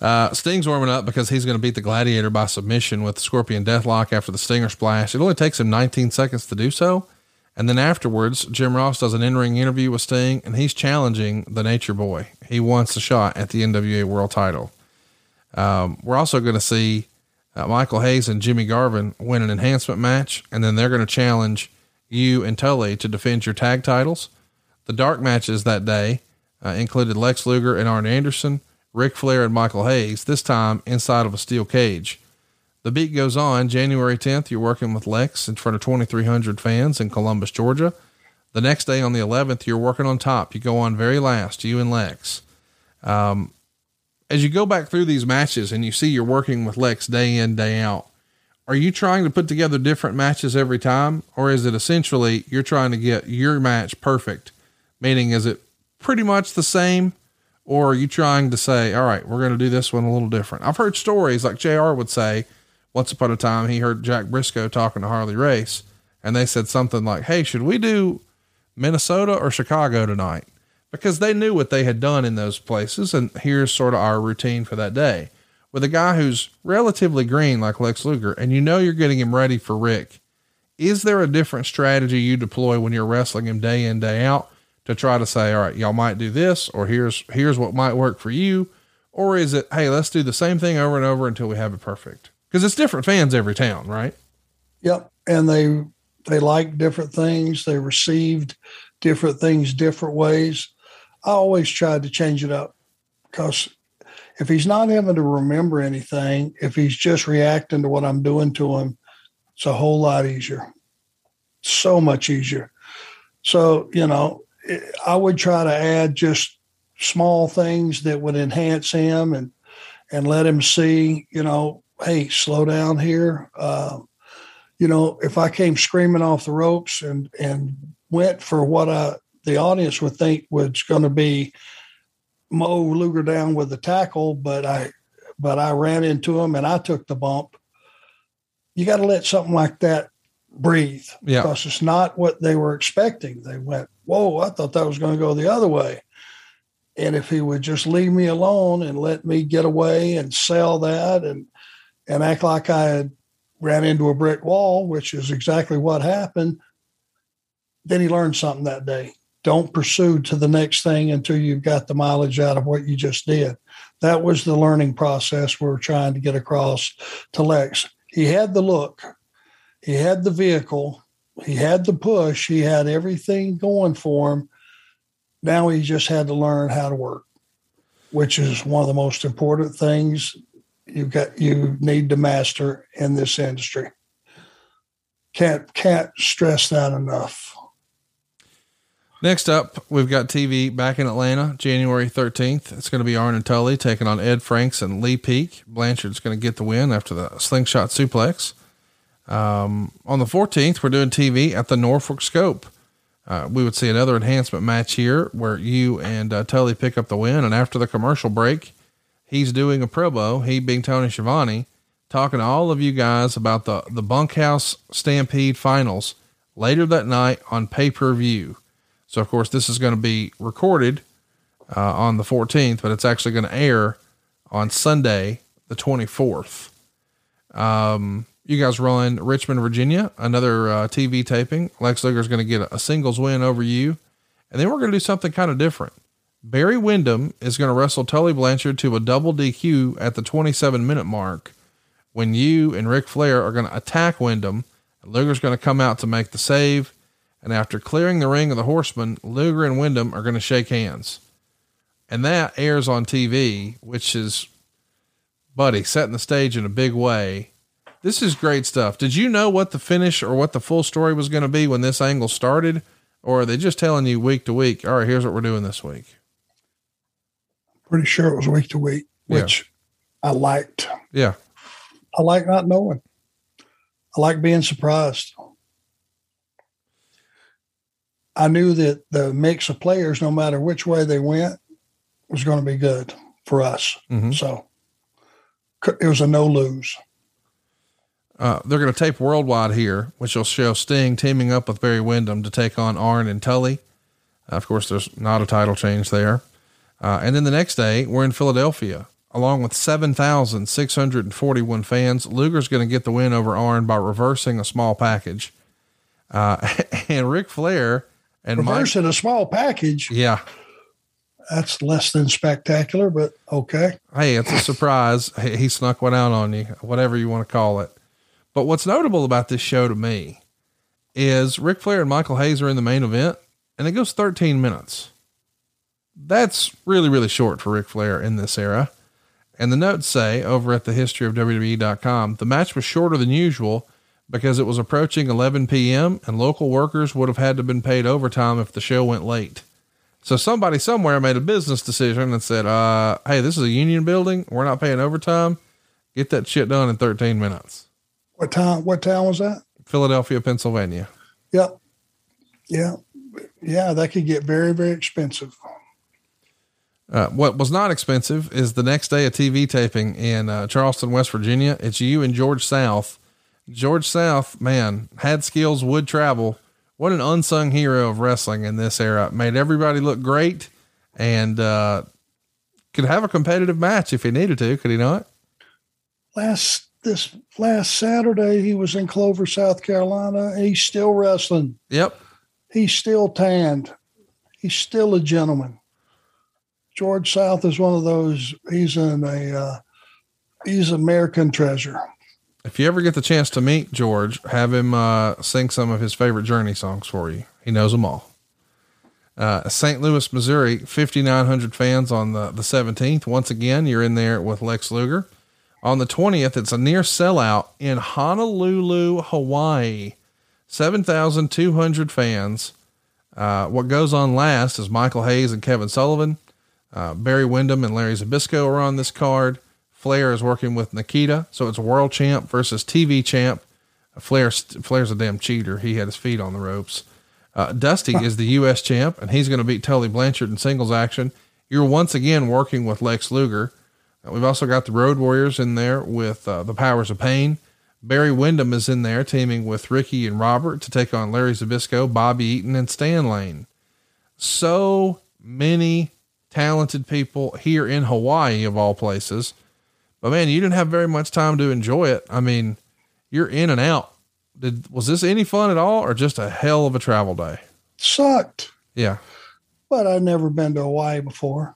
Uh, Sting's warming up because he's going to beat the Gladiator by submission with Scorpion Deathlock after the Stinger Splash. It only takes him 19 seconds to do so. And then afterwards, Jim Ross does an in ring interview with Sting, and he's challenging the Nature Boy. He wants a shot at the NWA World Title. Um, we're also going to see uh, Michael Hayes and Jimmy Garvin win an enhancement match, and then they're going to challenge you and Tully to defend your tag titles. The dark matches that day uh, included Lex Luger and Arn Anderson, Ric Flair and Michael Hayes, this time inside of a steel cage. The beat goes on. January 10th, you're working with Lex in front of 2,300 fans in Columbus, Georgia. The next day on the 11th, you're working on top. You go on very last, you and Lex. Um, as you go back through these matches and you see you're working with Lex day in, day out, are you trying to put together different matches every time? Or is it essentially you're trying to get your match perfect? Meaning, is it pretty much the same? Or are you trying to say, all right, we're going to do this one a little different? I've heard stories like JR would say, once upon a time, he heard Jack Briscoe talking to Harley Race, and they said something like, Hey, should we do Minnesota or Chicago tonight? Because they knew what they had done in those places. And here's sort of our routine for that day with a guy who's relatively green like Lex Luger, and you know you're getting him ready for Ric. Is there a different strategy you deploy when you're wrestling him day in, day out to try to say, all right, y'all might do this, or here's, here's what might work for you? Or is it, hey, let's do the same thing over and over until we have it perfect? Because it's different fans every town, right? Yep, and they they like different things. They received different things different ways. I always tried to change it up because if he's not having to remember anything, if he's just reacting to what I'm doing to him, it's a whole lot easier. So much easier. So, you know, I would try to add just small things that would enhance him and and let him see, you know, hey, slow down here. Uh, you know, if I came screaming off the ropes and and went for what I, the audience would think was going to be mow Luger down with the tackle, but I but I ran into him and I took the bump. You got to let something like that breathe Yeah. because it's not what they were expecting. They went, "Whoa, I thought that was going to go the other way." And if he would just leave me alone and let me get away and sell that and and act like I had ran into a brick wall, which is exactly what happened, then he learned something that day. Don't pursue to the next thing until you've got the mileage out of what you just did. That was the learning process we are trying to get across to Lex. He had the look, he had the vehicle, he had the push, he had everything going for him. Now he just had to learn how to work, which is one of the most important things you got you need to master in this industry. Can't can't stress that enough. Next up, we've got TV back in Atlanta, January 13th. It's going to be Arn and Tully taking on Ed Franks and Lee Peek. Blanchard's going to get the win after the slingshot suplex. Um, on the 14th, we're doing TV at the Norfolk Scope. Uh, we would see another enhancement match here where you and uh, Tully pick up the win. And after the commercial break, he's doing a promo, he being Tony Schiavone, talking to all of you guys about the, the Bunkhouse Stampede finals later that night on pay per view. So, of course, this is going to be recorded uh, on the 14th, but it's actually going to air on Sunday, the 24th. Um, you guys run Richmond, Virginia, another uh, TV taping. Lex Luger is going to get a, a singles win over you. And then we're going to do something kind of different. Barry Windham is going to wrestle Tully Blanchard to a double DQ at the 27 minute mark when you and Ric Flair are going to attack Windham. Luger's going to come out to make the save. And after clearing the ring of the horsemen, Luger and Windham are going to shake hands. And that airs on TV, which is, buddy, setting the stage in a big way. This is great stuff. Did you know what the finish or what the full story was going to be when this angle started? Or are they just telling you week to week? All right, here's what we're doing this week. Pretty sure it was week to week, Yeah. which I liked. Yeah. I like not knowing. I like being surprised. I knew that the mix of players, no matter which way they went, was going to be good for us. Mhm. So it was a no lose. Uh, they're going to tape worldwide here, which will show Sting teaming up with Barry Windham to take on Arn and Tully. Uh, of course, there's not a title change there. Uh, and then the next day, we're in Philadelphia, along with 7,641 fans. Luger's going to get the win over Arn by reversing a small package. Uh, and Ric Flair and Mike. Reversing a small package, Yeah. that's less than spectacular, but okay. Hey, it's a surprise. He he snuck one out on you, whatever you want to call it. But what's notable about this show to me is Ric Flair and Michael Hayes are in the main event and it goes 13 minutes. That's really, really short for Ric Flair in this era. And the notes say over at the history of WWE.com, the match was shorter than usual because it was approaching 11 PM and local workers would have had to been paid overtime if the show went late. So somebody somewhere made a business decision and said, uh, Hey, this is a union building. We're not paying overtime. Get that shit done in 13 minutes. What time? What town was that? Philadelphia, Pennsylvania. Yep. Yeah. Yeah. That could get very, very expensive. Uh, what was not expensive is the next day a TV taping in uh, Charleston, West Virginia. It's you and George South. George South, man, had skills, would travel. What an unsung hero of wrestling in this era. Made everybody look great and uh, could have a competitive match if he needed to. Could he not? Last this last Saturday, he was in Clover, South Carolina. He's still wrestling. Yep. He's still tanned. He's still a gentleman. George South is one of those. He's in a uh, he's American treasure. If you ever get the chance to meet George, have him uh, sing some of his favorite Journey songs for you. He knows them all. Uh, St. Louis, Missouri, 5,900 fans on the, the 17th. Once again, you're in there with Lex Luger. On the 20th, it's a near sellout in Honolulu, Hawaii. 7,200 fans. Uh, what goes on last is Michael Hayes and Kevin Sullivan. Uh, Barry Windham and Larry Zbyszko are on this card. Flair is working with Nikita. So it's world champ versus TV champ. Flair, Flair's a damn cheater. He had his feet on the ropes. Uh, Dusty is the U.S. champ, and he's going to beat Tully Blanchard in singles action. You're once again working with Lex Luger. Uh, we've also got the Road Warriors in there with uh, the Powers of Pain. Barry Windham is in there teaming with Ricky and Robert to take on Larry Zbyszko, Bobby Eaton, and Stan Lane. So many talented people here in Hawaii, of all places. But man, you didn't have very much time to enjoy it. I mean, you're in and out. Did was this any fun at all, or just a hell of a travel day? Sucked. Yeah, but I'd never been to Hawaii before.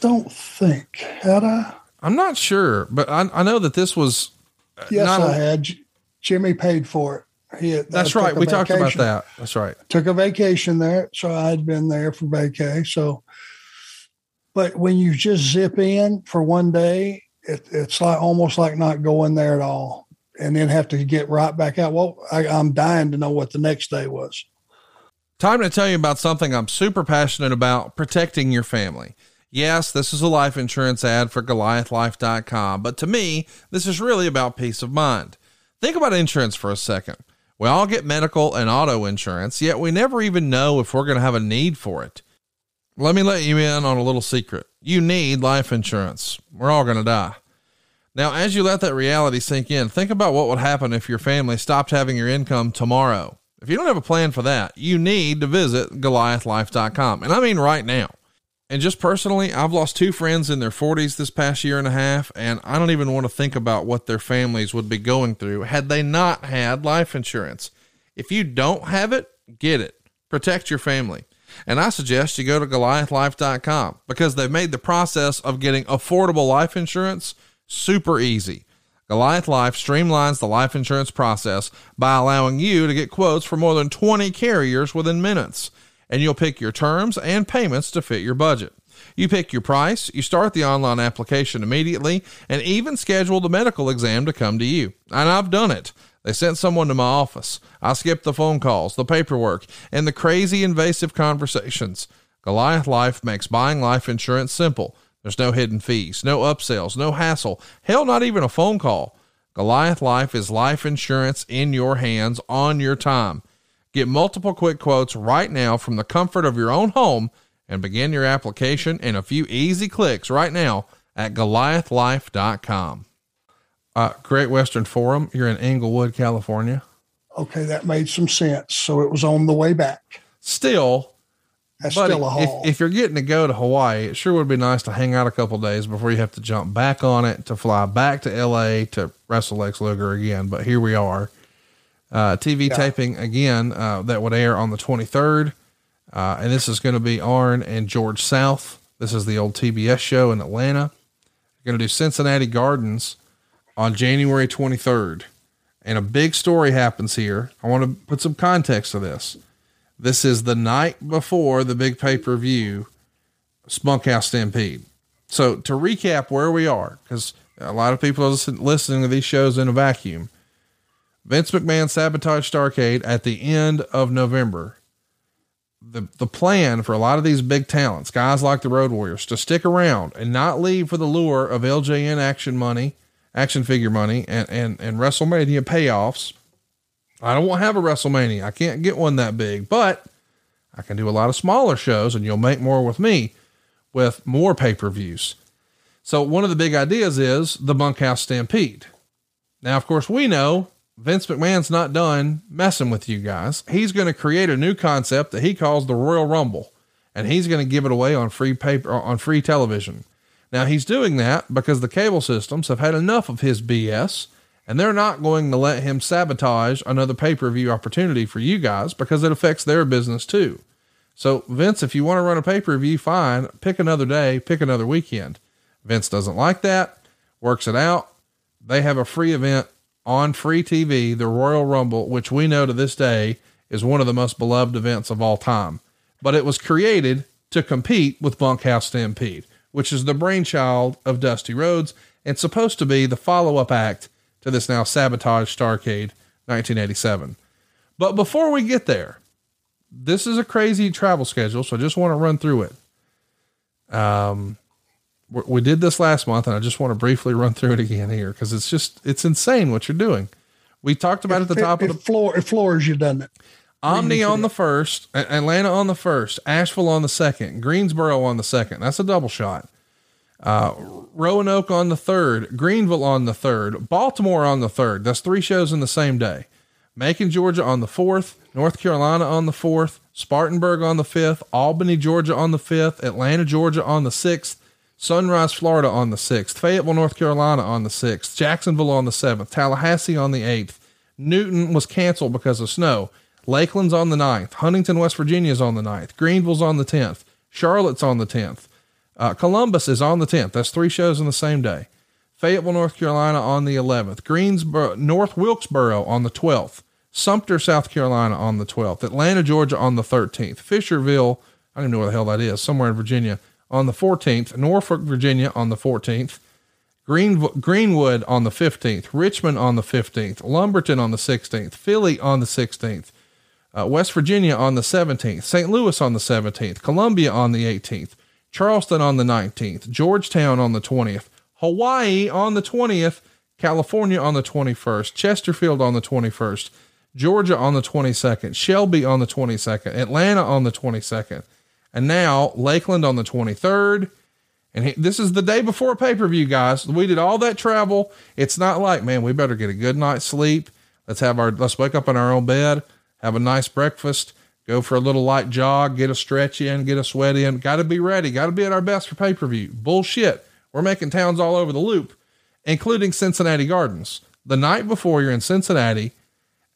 Don't think had I. I'm not sure, but I, I know that this was. Uh, yes, I had. Jimmy paid for it. He had, uh, That's right. We talked about that. That's right. Took a vacation there, so I'd been there for vacay. So, but when you just zip in for one day, it, it's like almost like not going there at all, and then have to get right back out. Well, I, I'm dying to know what the next day was. Time to tell you about something I'm super passionate about: protecting your family. Yes, this is a life insurance ad for GoliathLife.com, but to me, this is really about peace of mind. Think about insurance for a second. We all get medical and auto insurance, yet we never even know if we're going to have a need for it. Let me let you in on a little secret. You need life insurance. We're all going to die. Now, as you let that reality sink in, think about what would happen if your family stopped having your income tomorrow. If you don't have a plan for that, you need to visit GoliathLife.com. And I mean right now. And just personally, I've lost two friends in their 40s this past year and a half, and I don't even want to think about what their families would be going through had they not had life insurance. If you don't have it, get it. Protect your family. And I suggest you go to goliathlife.com because they've made the process of getting affordable life insurance super easy. Goliath Life streamlines the life insurance process by allowing you to get quotes for more than 20 carriers within minutes and you'll pick your terms and payments to fit your budget. You pick your price, you start the online application immediately, and even schedule the medical exam to come to you. And I've done it. They sent someone to my office. I skipped the phone calls, the paperwork, and the crazy invasive conversations. Goliath Life makes buying life insurance simple. There's no hidden fees, no upsells, no hassle, hell, not even a phone call. Goliath Life is life insurance in your hands on your time. Get multiple quick quotes right now from the comfort of your own home and begin your application in a few easy clicks right now at goliathlife.com. Uh, Great Western Forum, you're in Inglewood, California. Okay, that made some sense. So it was on the way back. Still, That's buddy, still a haul. If, if you're getting to go to Hawaii, it sure would be nice to hang out a couple days before you have to jump back on it to fly back to LA to wrestle Lex Luger again. But here we are uh, TV Yeah. taping again uh, that would air on the 23rd. Uh, and this is going to be Arn and George South. This is the old TBS show in Atlanta. They're going to do Cincinnati Gardens on January 23rd. And a big story happens here. I want to put some context to this. This is the night before the big pay per view Bunkhouse Stampede. So to recap where we are, because a lot of people are listening to these shows in a vacuum. Vince McMahon sabotaged Starcade at the end of November. The the plan for a lot of these big talents, guys like the Road Warriors, to stick around and not leave for the lure of LJN action money, action figure money, and and and WrestleMania payoffs. I don't want to have a WrestleMania. I can't get one that big, but I can do a lot of smaller shows, and you'll make more with me with more pay per views. So one of the big ideas is the Bunkhouse Stampede. Now, of course, we know Vince McMahon's not done messing with you guys. He's going to create a new concept that he calls the Royal Rumble, and he's going to give it away on free paper on free television. Now he's doing that because the cable systems have had enough of his BS, and they're not going to let him sabotage another pay-per-view opportunity for you guys because it affects their business too. So Vince, if you want to run a pay-per-view, fine. Pick another day, pick another weekend. Vince doesn't like that, works it out. They have a free event on free TV, the Royal Rumble, which we know to this day is one of the most beloved events of all time. But it was created to compete with Bunkhouse Stampede, which is the brainchild of Dusty Rhodes and supposed to be the follow up act to this now sabotaged Starcade 1987. But before we get there, this is a crazy travel schedule, so I just want to run through it. Um, we did this last month, and I just want to briefly run through it again here because it's just it's insane what you're doing. We talked about at the top it, of the floor. It floors you, doesn't it? Omni on the first, Atlanta on the first, Asheville on the second, Greensboro on the second. That's a double shot. Uh, Roanoke on the third, Greenville on the third, Baltimore on the third. That's three shows in the same day. Macon, Georgia on the fourth, North Carolina on the fourth, Spartanburg on the fifth, Albany, Georgia on the fifth, Atlanta, Georgia on the sixth, Sunrise, Florida on the sixth, Fayetteville, North Carolina on the sixth, Jacksonville on the seventh, Tallahassee on the eighth. Newton was canceled because of snow. Lakeland's on the ninth. Huntington, West Virginia is on the ninth. Greenville's on the 10th. Charlotte's on the 10th. Uh, Columbus is on the 10th. That's three shows in the same day. Fayetteville, North Carolina on the 11th. Greensboro, North Wilkesboro on the 12th. Sumter, South Carolina on the 12th. Atlanta, Georgia on the 13th. Fishersville, I don't even know where the hell that is, somewhere in Virginia on the 14th. Norfolk, Virginia on the 14th. Green, Greenwood on the 15th. Richmond on the 15th. Lumberton on the 16th. Philly on the 16th. Uh, West Virginia on the 17th. St. Louis on the 17th. Columbia on the 18th. Charleston on the 19th. Georgetown on the 20th. Hawaii on the 20th. California on the 21st. Chesterfield on the 21st. Georgia on the 22nd, Shelby on the 22nd, Atlanta on the 22nd, and now Lakeland on the 23rd. And he, this is the day before pay per view, guys. We did all that travel. It's not like, man, we better get a good night's sleep. Let's have our, let's wake up in our own bed, have a nice breakfast, go for a little light jog, get a stretch in, get a sweat in. Got to be ready. Got to be at our best for pay per view. Bullshit. We're making towns all over the loop, including Cincinnati Gardens. The night before you're in Cincinnati,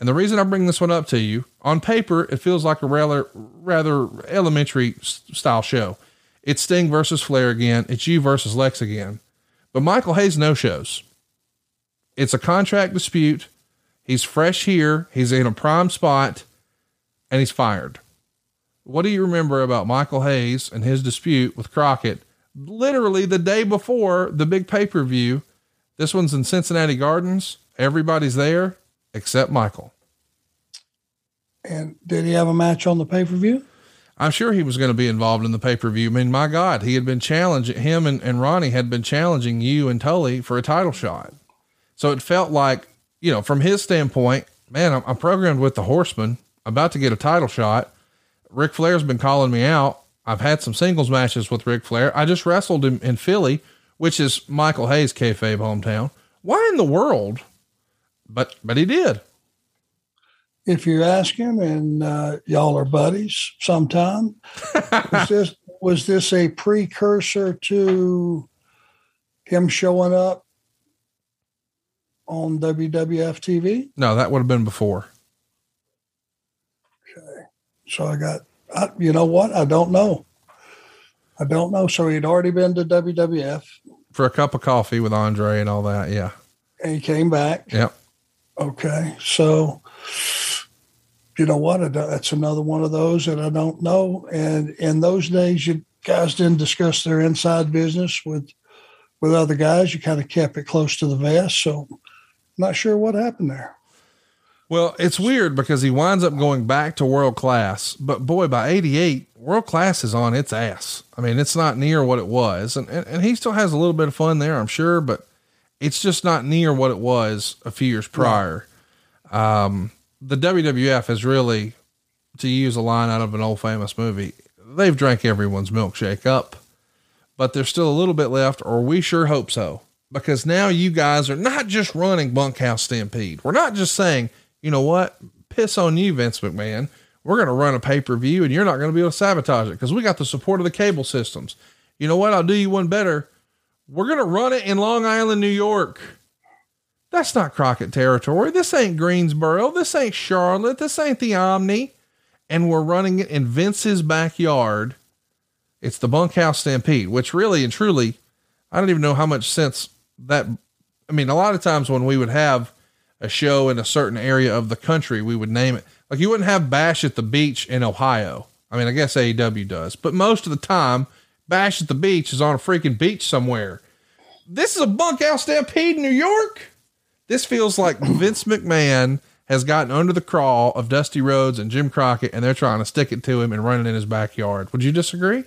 and the reason I bring this one up to you, on paper, it feels like a rather, rather elementary style show. It's Sting versus Flair again. It's you versus Lex again. But Michael Hayes no shows. It's a contract dispute. He's fresh here. He's in a prime spot and he's fired. What do you remember about Michael Hayes and his dispute with Crockett? Literally the day before the big pay per view. This one's in Cincinnati Gardens. Everybody's there except Michael. And did he have a match on the pay per view? I'm sure he was going to be involved in the pay per view. I mean, my God, he had been challenging him and, and Ronnie had been challenging you and Tully for a title shot. So it felt like, you know, from his standpoint, man, I'm, I'm programmed with the horseman, about to get a title shot. Ric Flair's been calling me out. I've had some singles matches with Ric Flair. I just wrestled him in Philly, which is Michael Hayes' kayfabe hometown. Why in the world? But but he did if you ask him, and uh, y'all are buddies sometime, was this was this a precursor to him showing up on WWF TV? No, that would have been before. Okay, so I got, I, you know what? I don't know. I don't know. So he'd already been to WWF for a cup of coffee with Andre and all that. Yeah, and he came back. Yep. Okay, so you know what? That's another one of those that I don't know. And in those days, you guys didn't discuss their inside business with with other guys. You kind of kept it close to the vest. So, I'm not sure what happened there. Well, it's weird because he winds up going back to world class, but boy, by 88, world class is on its ass. I mean, it's not near what it was. And, and, and he still has a little bit of fun there, I'm sure, but it's just not near what it was a few years prior. Um, the WWF has really, to use a line out of an old famous movie, they've drank everyone's milkshake up, but there's still a little bit left, or we sure hope so. Because now you guys are not just running Bunkhouse Stampede. We're not just saying, you know what, piss on you, Vince McMahon. We're going to run a pay per view and you're not going to be able to sabotage it because we got the support of the cable systems. You know what? I'll do you one better. We're going to run it in Long Island, New York. That's not Crockett territory. This ain't Greensboro. This ain't Charlotte. This ain't the Omni. And we're running it in Vince's backyard. It's the bunkhouse stampede, which really and truly, I don't even know how much sense that. I mean, a lot of times when we would have a show in a certain area of the country, we would name it. Like you wouldn't have Bash at the Beach in Ohio. I mean, I guess AEW does, but most of the time, Bash at the Beach is on a freaking beach somewhere. This is a bunkhouse stampede in New York. This feels like Vince McMahon has gotten under the crawl of Dusty Rhodes and Jim Crockett, and they're trying to stick it to him and run it in his backyard. Would you disagree?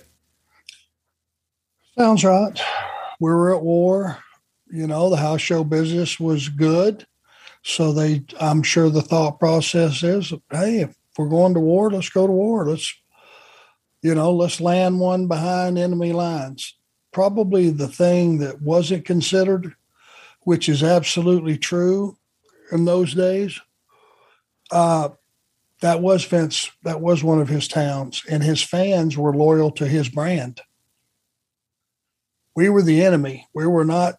Sounds right. We were at war. You know, the house show business was good. So they, I'm sure the thought process is, hey, if if we're going to war, let's go to war. Let's, you know, let's land one behind enemy lines. Probably the thing that wasn't considered, which is absolutely true in those days. Uh, that was Vince. That was one of his towns, and his fans were loyal to his brand. We were the enemy. We were not.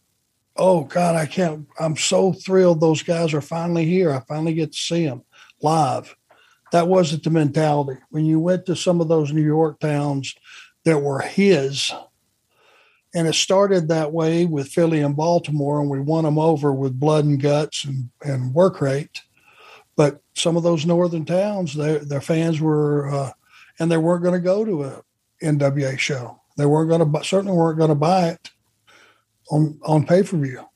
Oh God, I can't. I'm so thrilled those guys are finally here. I finally get to see them live. That wasn't the mentality. When you went to some of those New York towns that were his, and it started that way with Philly and Baltimore, and we won them over with blood and guts and, and work rate. But some of those northern towns, their their fans were, uh, and they weren't going to go to a NWA show. They weren't going to certainly weren't going to buy it on on pay per view.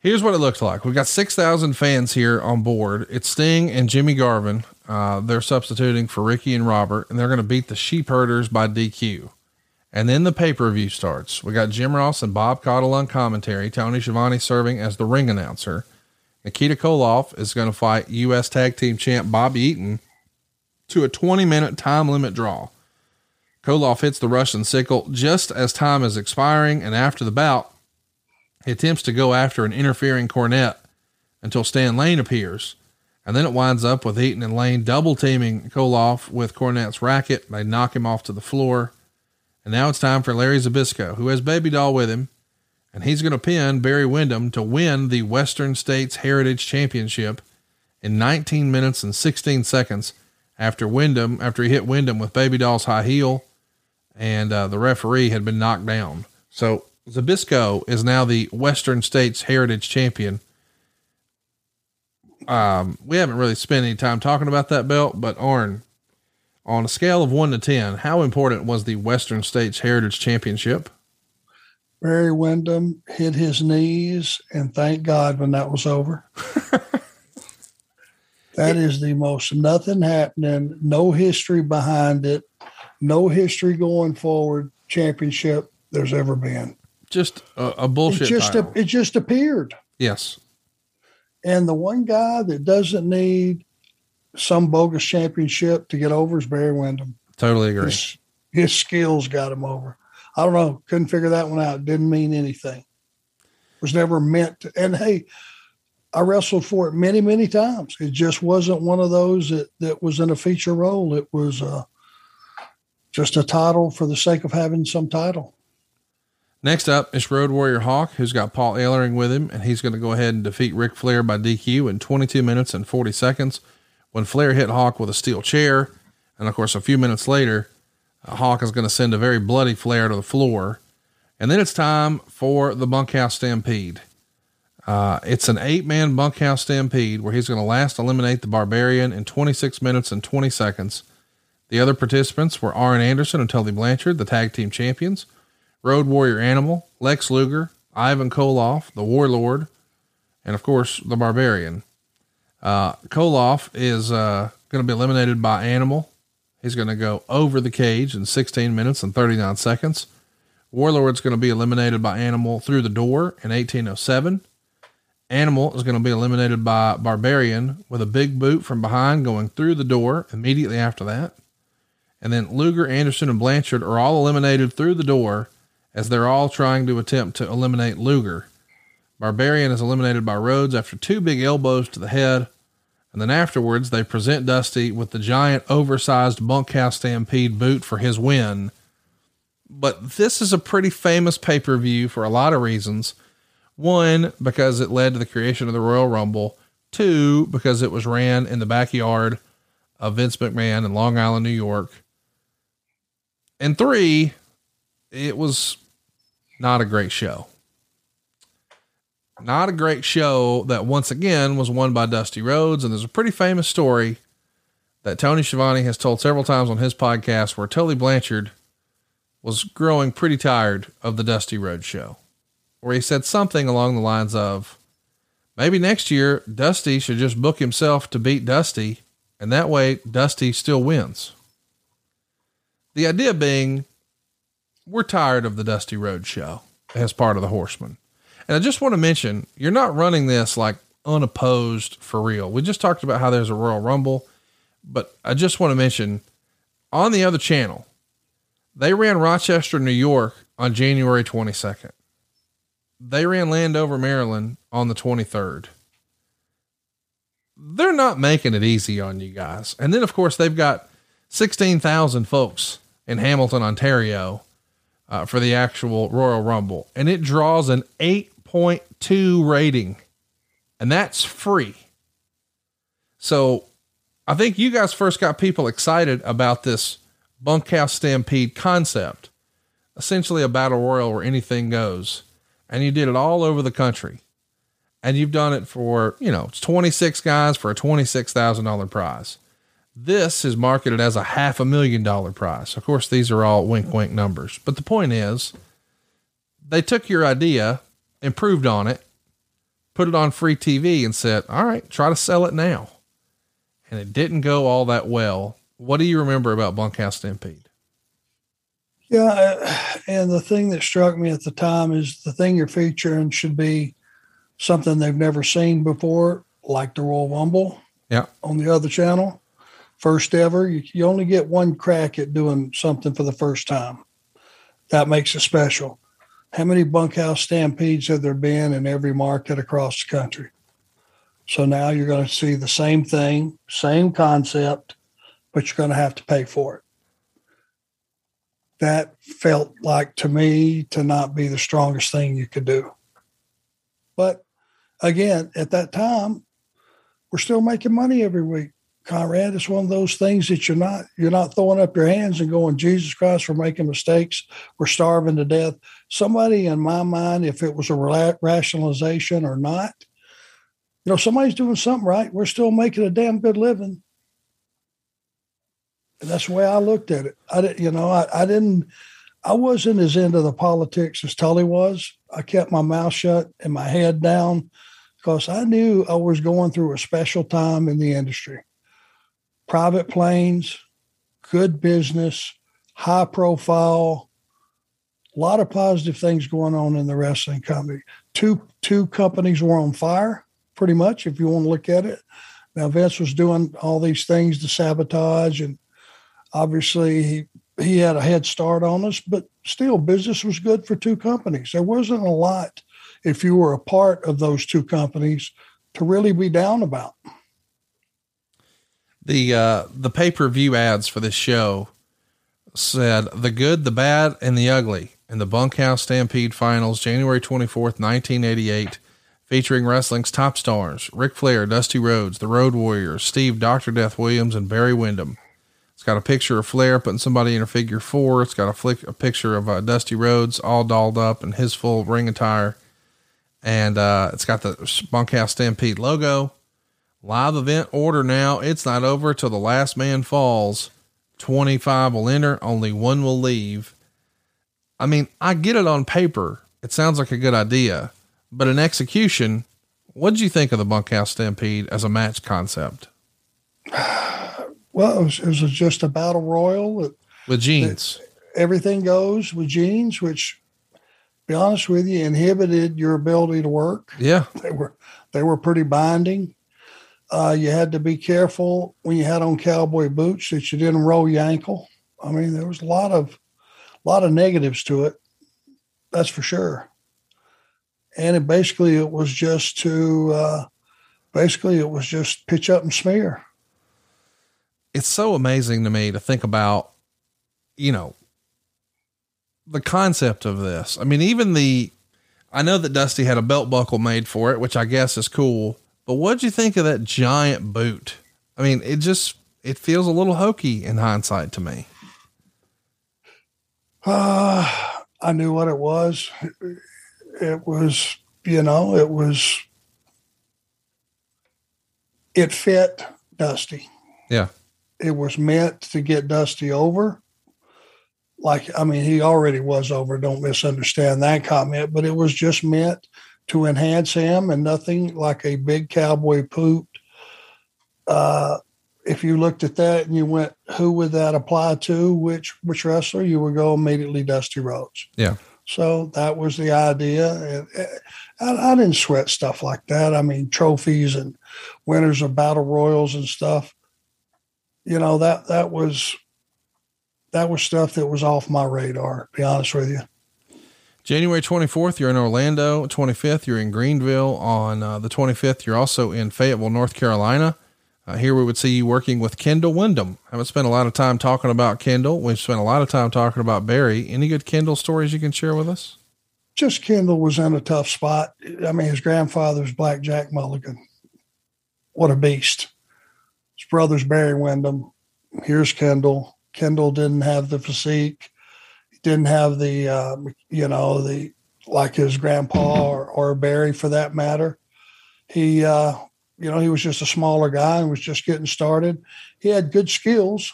Here's what it looks like. We've got 6,000 fans here on board. It's Sting and Jimmy Garvin. Uh, they're substituting for Ricky and Robert, and they're going to beat the Sheep Herders by DQ. And then the pay per view starts. We got Jim Ross and Bob Caudle on commentary, Tony Schiavone serving as the ring announcer. Nikita Koloff is going to fight U.S. Tag Team Champ Bob Eaton to a 20 minute time limit draw. Koloff hits the Russian sickle just as time is expiring, and after the bout, he attempts to go after an interfering Cornette until Stan Lane appears. And then it winds up with Eaton and Lane double teaming Koloff with Cornette's racket. They knock him off to the floor. And now it's time for Larry Zbyszko, who has Baby Doll with him. And he's going to pin Barry Windham to win the Western States Heritage Championship in 19 minutes and 16 seconds after Windham, after he hit Windham with Baby Doll's high heel and uh, the referee had been knocked down. So Zbyszko is now the Western States Heritage Champion. Um, we haven't really spent any time talking about that belt, but Arn, on a scale of one to 10, how important was the Western States Heritage Championship? Barry Windham hit his knees and thank God when that was over. that is the most nothing happening, no history behind it, no history going forward championship there's ever been just a, a bullshit. It just a, it just appeared. Yes. And the one guy that doesn't need some bogus championship to get over is Barry Windham. Totally agree. His, his skills got him over. I don't know. Couldn't figure that one out. Didn't mean anything. Was never meant to. And hey, I wrestled for it many, many times. It just wasn't one of those that, that was in a feature role. It was uh, just a title for the sake of having some title. Next up is Road Warrior Hawk, who's got Paul Ellering with him, and he's going to go ahead and defeat Ric Flair by DQ in 22 minutes and 40 seconds when Flair hit Hawk with a steel chair. And of course, a few minutes later, uh, Hawk is going to send a very bloody Flair to the floor. And then it's time for the bunkhouse stampede. Uh, it's an eight man bunkhouse stampede where he's going to last eliminate the Barbarian in 26 minutes and 20 seconds. The other participants were Arn Anderson and Tully Blanchard, the tag team champions. Road Warrior Animal, Lex Luger, Ivan Koloff, the Warlord, and of course the Barbarian. Uh, Koloff is uh, going to be eliminated by Animal. He's going to go over the cage in 16 minutes and 39 seconds. Warlord's going to be eliminated by Animal through the door in 1807. Animal is going to be eliminated by Barbarian with a big boot from behind going through the door immediately after that. And then Luger, Anderson, and Blanchard are all eliminated through the door as they're all trying to attempt to eliminate Luger. Barbarian is eliminated by Rhodes after two big elbows to the head. And then afterwards, they present Dusty with the giant oversized bunkhouse stampede boot for his win. But this is a pretty famous pay per view for a lot of reasons. One, because it led to the creation of the Royal Rumble. Two, because it was ran in the backyard of Vince McMahon in Long Island, New York. And three, it was not a great show. Not a great show that once again was won by Dusty Rhodes. And there's a pretty famous story that Tony Schiavone has told several times on his podcast where Tully Blanchard was growing pretty tired of the Dusty Rhodes show, where he said something along the lines of, maybe next year Dusty should just book himself to beat Dusty. And that way Dusty still wins. The idea being we're tired of the Dusty Rhodes show as part of the Horsemen. And I just want to mention, you're not running this like unopposed for real. We just talked about how there's a Royal Rumble. But I just want to mention on the other channel, they ran Rochester, New York on January 22nd. They ran Landover, Maryland on the 23rd. They're not making it easy on you guys. And then, of course, they've got 16,000 folks in Hamilton, Ontario uh, for the actual Royal Rumble. And it draws an 8.2 rating, and that's free. So I think you guys first got people excited about this bunkhouse stampede concept, essentially a battle royal where anything goes. And you did it all over the country. And you've done it for, you know, it's 26 guys for a $26,000 prize. This is marketed as a half a million dollar prize. Of course, these are all wink, wink numbers. But the point is, they took your idea, improved on it, put it on free TV, and said, all right, try to sell it now. And it didn't go all that well. What do you remember about Bunkhouse Stampede? Yeah, uh, and the thing that struck me at the time is the thing you're featuring should be something they've never seen before, like the Royal Rumble. Yeah. On the other channel, first ever. You, you only get one crack at doing something for the first time. That makes it special. How many bunkhouse stampedes have there been in every market across the country? So now you're going to see the same thing, same concept, but you're going to have to pay for it. That felt like to me to not be the strongest thing you could do. But again, at that time, we're still making money every week. Conrad, it's one of those things that you're not you're not throwing up your hands and going, Jesus Christ, we're making mistakes, we're starving to death. Somebody in my mind, if it was a rationalization or not, you know, somebody's doing something right. We're still making a damn good living. And that's the way I looked at it. I didn't, you know, I, I didn't, I wasn't as into the politics as Tully was. I kept my mouth shut and my head down because I knew I was going through a special time in the industry. Private planes, good business, high profile, a lot of positive things going on in the wrestling company. Two two companies were on fire, pretty much, if you want to look at it. Now Vince was doing all these things to sabotage and obviously he he had a head start on us, but still business was good for two companies. There wasn't a lot if you were a part of those two companies to really be down about. The uh the pay-per-view ads for this show said the good, the bad, and the ugly in the Bunkhouse Stampede Finals, January 24th, 1988, featuring wrestling's top stars Ric Flair, Dusty Rhodes, the Road Warriors, Steve Dr. Death Williams, and Barry Windham. It's got a picture of Flair putting somebody in a figure four. It's got a flick, a picture of uh, Dusty Rhodes all dolled up in his full ring attire. And, uh, it's got the bunkhouse stampede logo live event order now. It's not over till the last man falls. 25 will enter. Only one will leave. I mean, I get it on paper. It sounds like a good idea, but in execution, what did you think of the bunkhouse stampede as a match concept? Well, it was, it was just a battle royal with jeans. Everything goes with jeans, which, be honest with you, inhibited your ability to work. Yeah, they were they were pretty binding. Uh, you had to be careful when you had on cowboy boots that you didn't roll your ankle. I mean, there was a lot of a lot of negatives to it. That's for sure. And it basically it was just to uh, basically it was just pitch up and smear it's so amazing to me to think about, you know, the concept of this. I mean, even the, I know that Dusty had a belt buckle made for it, which I guess is cool, but what'd you think of that giant boot? I mean, it just, it feels a little hokey in hindsight to me. Uh, I knew what it was. It was, you know, it was, it fit Dusty. Yeah it was meant to get Dusty over. Like, I mean, he already was over. Don't misunderstand that comment, but it was just meant to enhance him and nothing like a big cowboy pooped Uh, if you looked at that and you went, who would that apply to? Which which wrestler? You would go immediately Dusty Rhodes. Yeah. So that was the idea. And I, I didn't sweat stuff like that. I mean, trophies and winners of battle royals and stuff you know that that was that was stuff that was off my radar. To be honest with you. January 24th, you're in Orlando. 25th, you're in Greenville. On uh, the 25th, you're also in Fayetteville, North Carolina. Uh, here we would see you working with Kendall Windham. I haven't spent a lot of time talking about Kendall. We've spent a lot of time talking about Barry. Any good Kendall stories you can share with us? Just Kendall was in a tough spot. I mean, his grandfather's Blackjack Mulligan. What a beast. His brother's Barry Windham. Here's Kendall. Kendall didn't have the physique He didn't have the uh, you know the like his grandpa or, or Barry for that matter. He uh, you know he was just a smaller guy and was just getting started. He had good skills,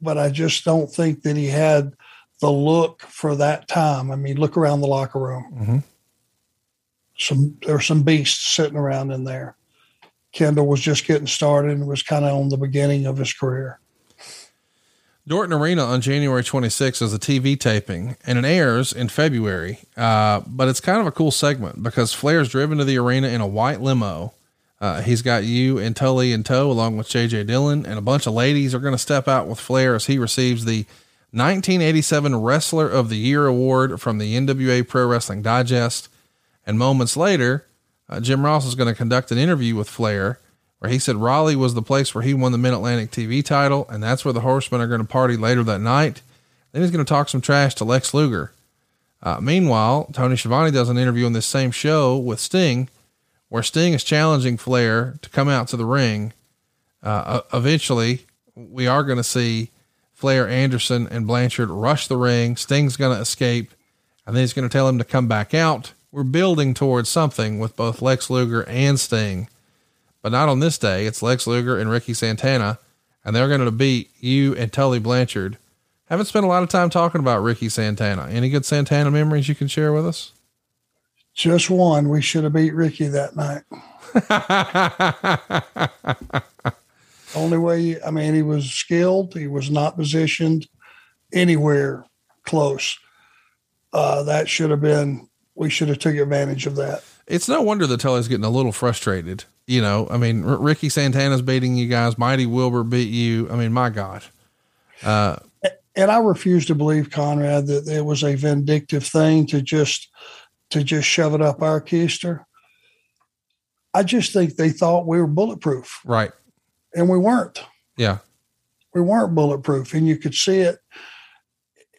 but I just don't think that he had the look for that time. I mean, look around the locker room. Mm-hmm. Some there were some beasts sitting around in there. Kendall was just getting started and was kind of on the beginning of his career. Dorton Arena on January 26th is a TV taping and it airs in February. Uh, but it's kind of a cool segment because Flair's driven to the arena in a white limo. Uh, he's got you and Tully in tow along with JJ Dillon and a bunch of ladies are going to step out with Flair as he receives the 1987 Wrestler of the Year award from the NWA Pro Wrestling Digest. And moments later, uh, Jim Ross is going to conduct an interview with Flair where he said Raleigh was the place where he won the Mid Atlantic TV title, and that's where the Horsemen are going to party later that night. Then he's going to talk some trash to Lex Luger. Uh, meanwhile, Tony Schiavone does an interview on this same show with Sting, where Sting is challenging Flair to come out to the ring. Uh, eventually, we are going to see Flair, Anderson, and Blanchard rush the ring. Sting's going to escape, and then he's going to tell him to come back out. We're building towards something with both Lex Luger and Sting. But not on this day. It's Lex Luger and Ricky Santana, and they're going to beat you and Tully Blanchard. Haven't spent a lot of time talking about Ricky Santana. Any good Santana memories you can share with us? Just one. We should have beat Ricky that night. Only way, I mean, he was skilled. He was not positioned anywhere close. Uh, that should have been, we should have took advantage of that. It's no wonder that Tully's getting a little frustrated you know, I mean, R- Ricky Santana's beating you guys. Mighty Wilbur beat you. I mean, my God. Uh, and I refuse to believe Conrad that it was a vindictive thing to just to just shove it up our keister. I just think they thought we were bulletproof, right? And we weren't. Yeah, we weren't bulletproof, and you could see it.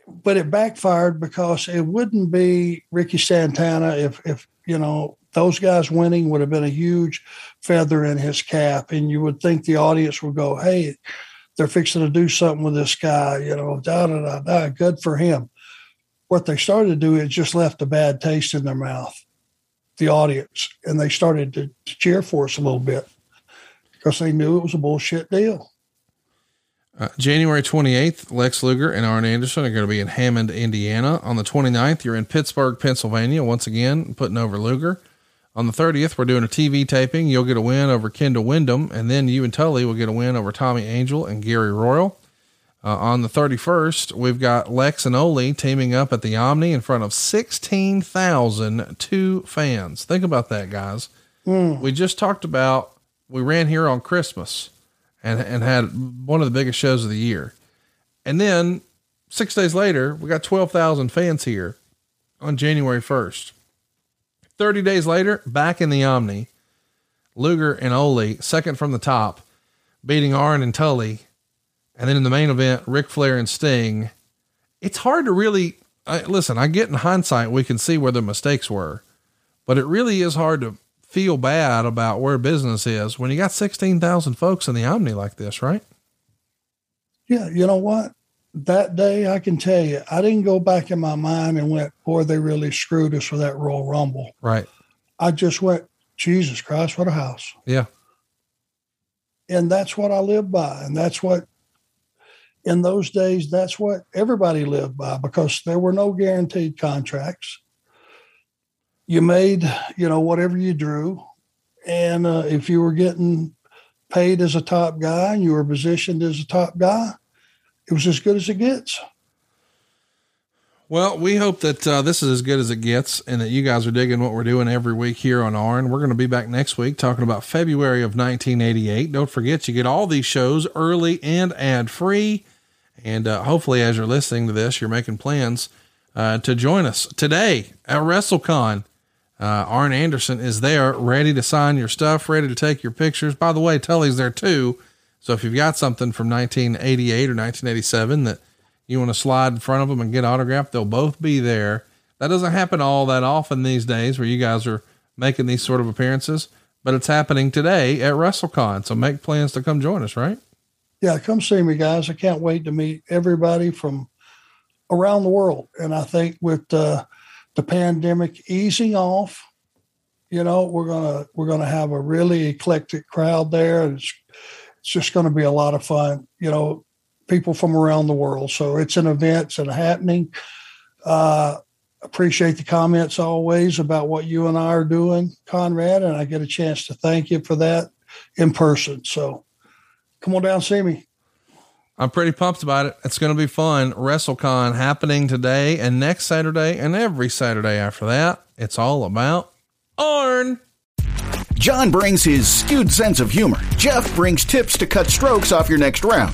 But it backfired because it wouldn't be Ricky Santana if if you know those guys winning would have been a huge feather in his cap. And you would think the audience would go, hey, they're fixing to do something with this guy, you know, da da da da, good for him. What they started to do is just left a bad taste in their mouth, the audience, and they started to, to cheer for us a little bit because they knew it was a bullshit deal. Uh, January 28th, Lex Luger and Arn Anderson are going to be in Hammond, Indiana. On the 29th, you're in Pittsburgh, Pennsylvania, once again, putting over Luger. On the 30th, we're doing a TV taping. You'll get a win over Kendall Windham, and then you and Tully will get a win over Tommy Angel and Gary Royal. Uh, on the 31st, we've got Lex and Ole teaming up at the Omni in front of 16,002 fans. Think about that, guys. Mm. We just talked about, we ran here on Christmas and, and had one of the biggest shows of the year. And then six days later, we got 12,000 fans here on January 1st. 30 days later, back in the Omni, Luger and Ole, second from the top, beating Arn and Tully. And then in the main event, Ric Flair and Sting. It's hard to really I, listen. I get in hindsight, we can see where the mistakes were, but it really is hard to feel bad about where business is when you got 16,000 folks in the Omni like this, right? Yeah. You know what? that day, I can tell you, I didn't go back in my mind and went, boy, they really screwed us for that Royal Rumble. Right. I just went, Jesus Christ, what a house. Yeah. And that's what I live by. And that's what, in those days, that's what everybody lived by because there were no guaranteed contracts. You made, you know, whatever you drew. And uh, if you were getting paid as a top guy and you were positioned as a top guy, it was as good as it gets. Well, we hope that uh, this is as good as it gets and that you guys are digging what we're doing every week here on ARN. We're going to be back next week talking about February of 1988. Don't forget, you get all these shows early and ad free. And uh, hopefully, as you're listening to this, you're making plans uh, to join us today at WrestleCon. Uh, Arn Anderson is there, ready to sign your stuff, ready to take your pictures. By the way, Tully's there too. So if you've got something from 1988 or 1987 that you want to slide in front of them and get autographed, they'll both be there. That doesn't happen all that often these days where you guys are making these sort of appearances, but it's happening today at WrestleCon. So make plans to come join us, right? Yeah, come see me, guys. I can't wait to meet everybody from around the world. And I think with uh, the pandemic easing off, you know, we're gonna we're gonna have a really eclectic crowd there. It's it's just to be a lot of fun. You know, people from around the world. So it's an event, it's a happening. Uh, appreciate the comments always about what you and I are doing, Conrad, and I get a chance to thank you for that in person. So come on down, see me. I'm pretty pumped about it. It's going to be fun. WrestleCon happening today and next Saturday and every Saturday after that. It's all about Arn. John brings his skewed sense of humor. Jeff brings tips to cut strokes off your next round.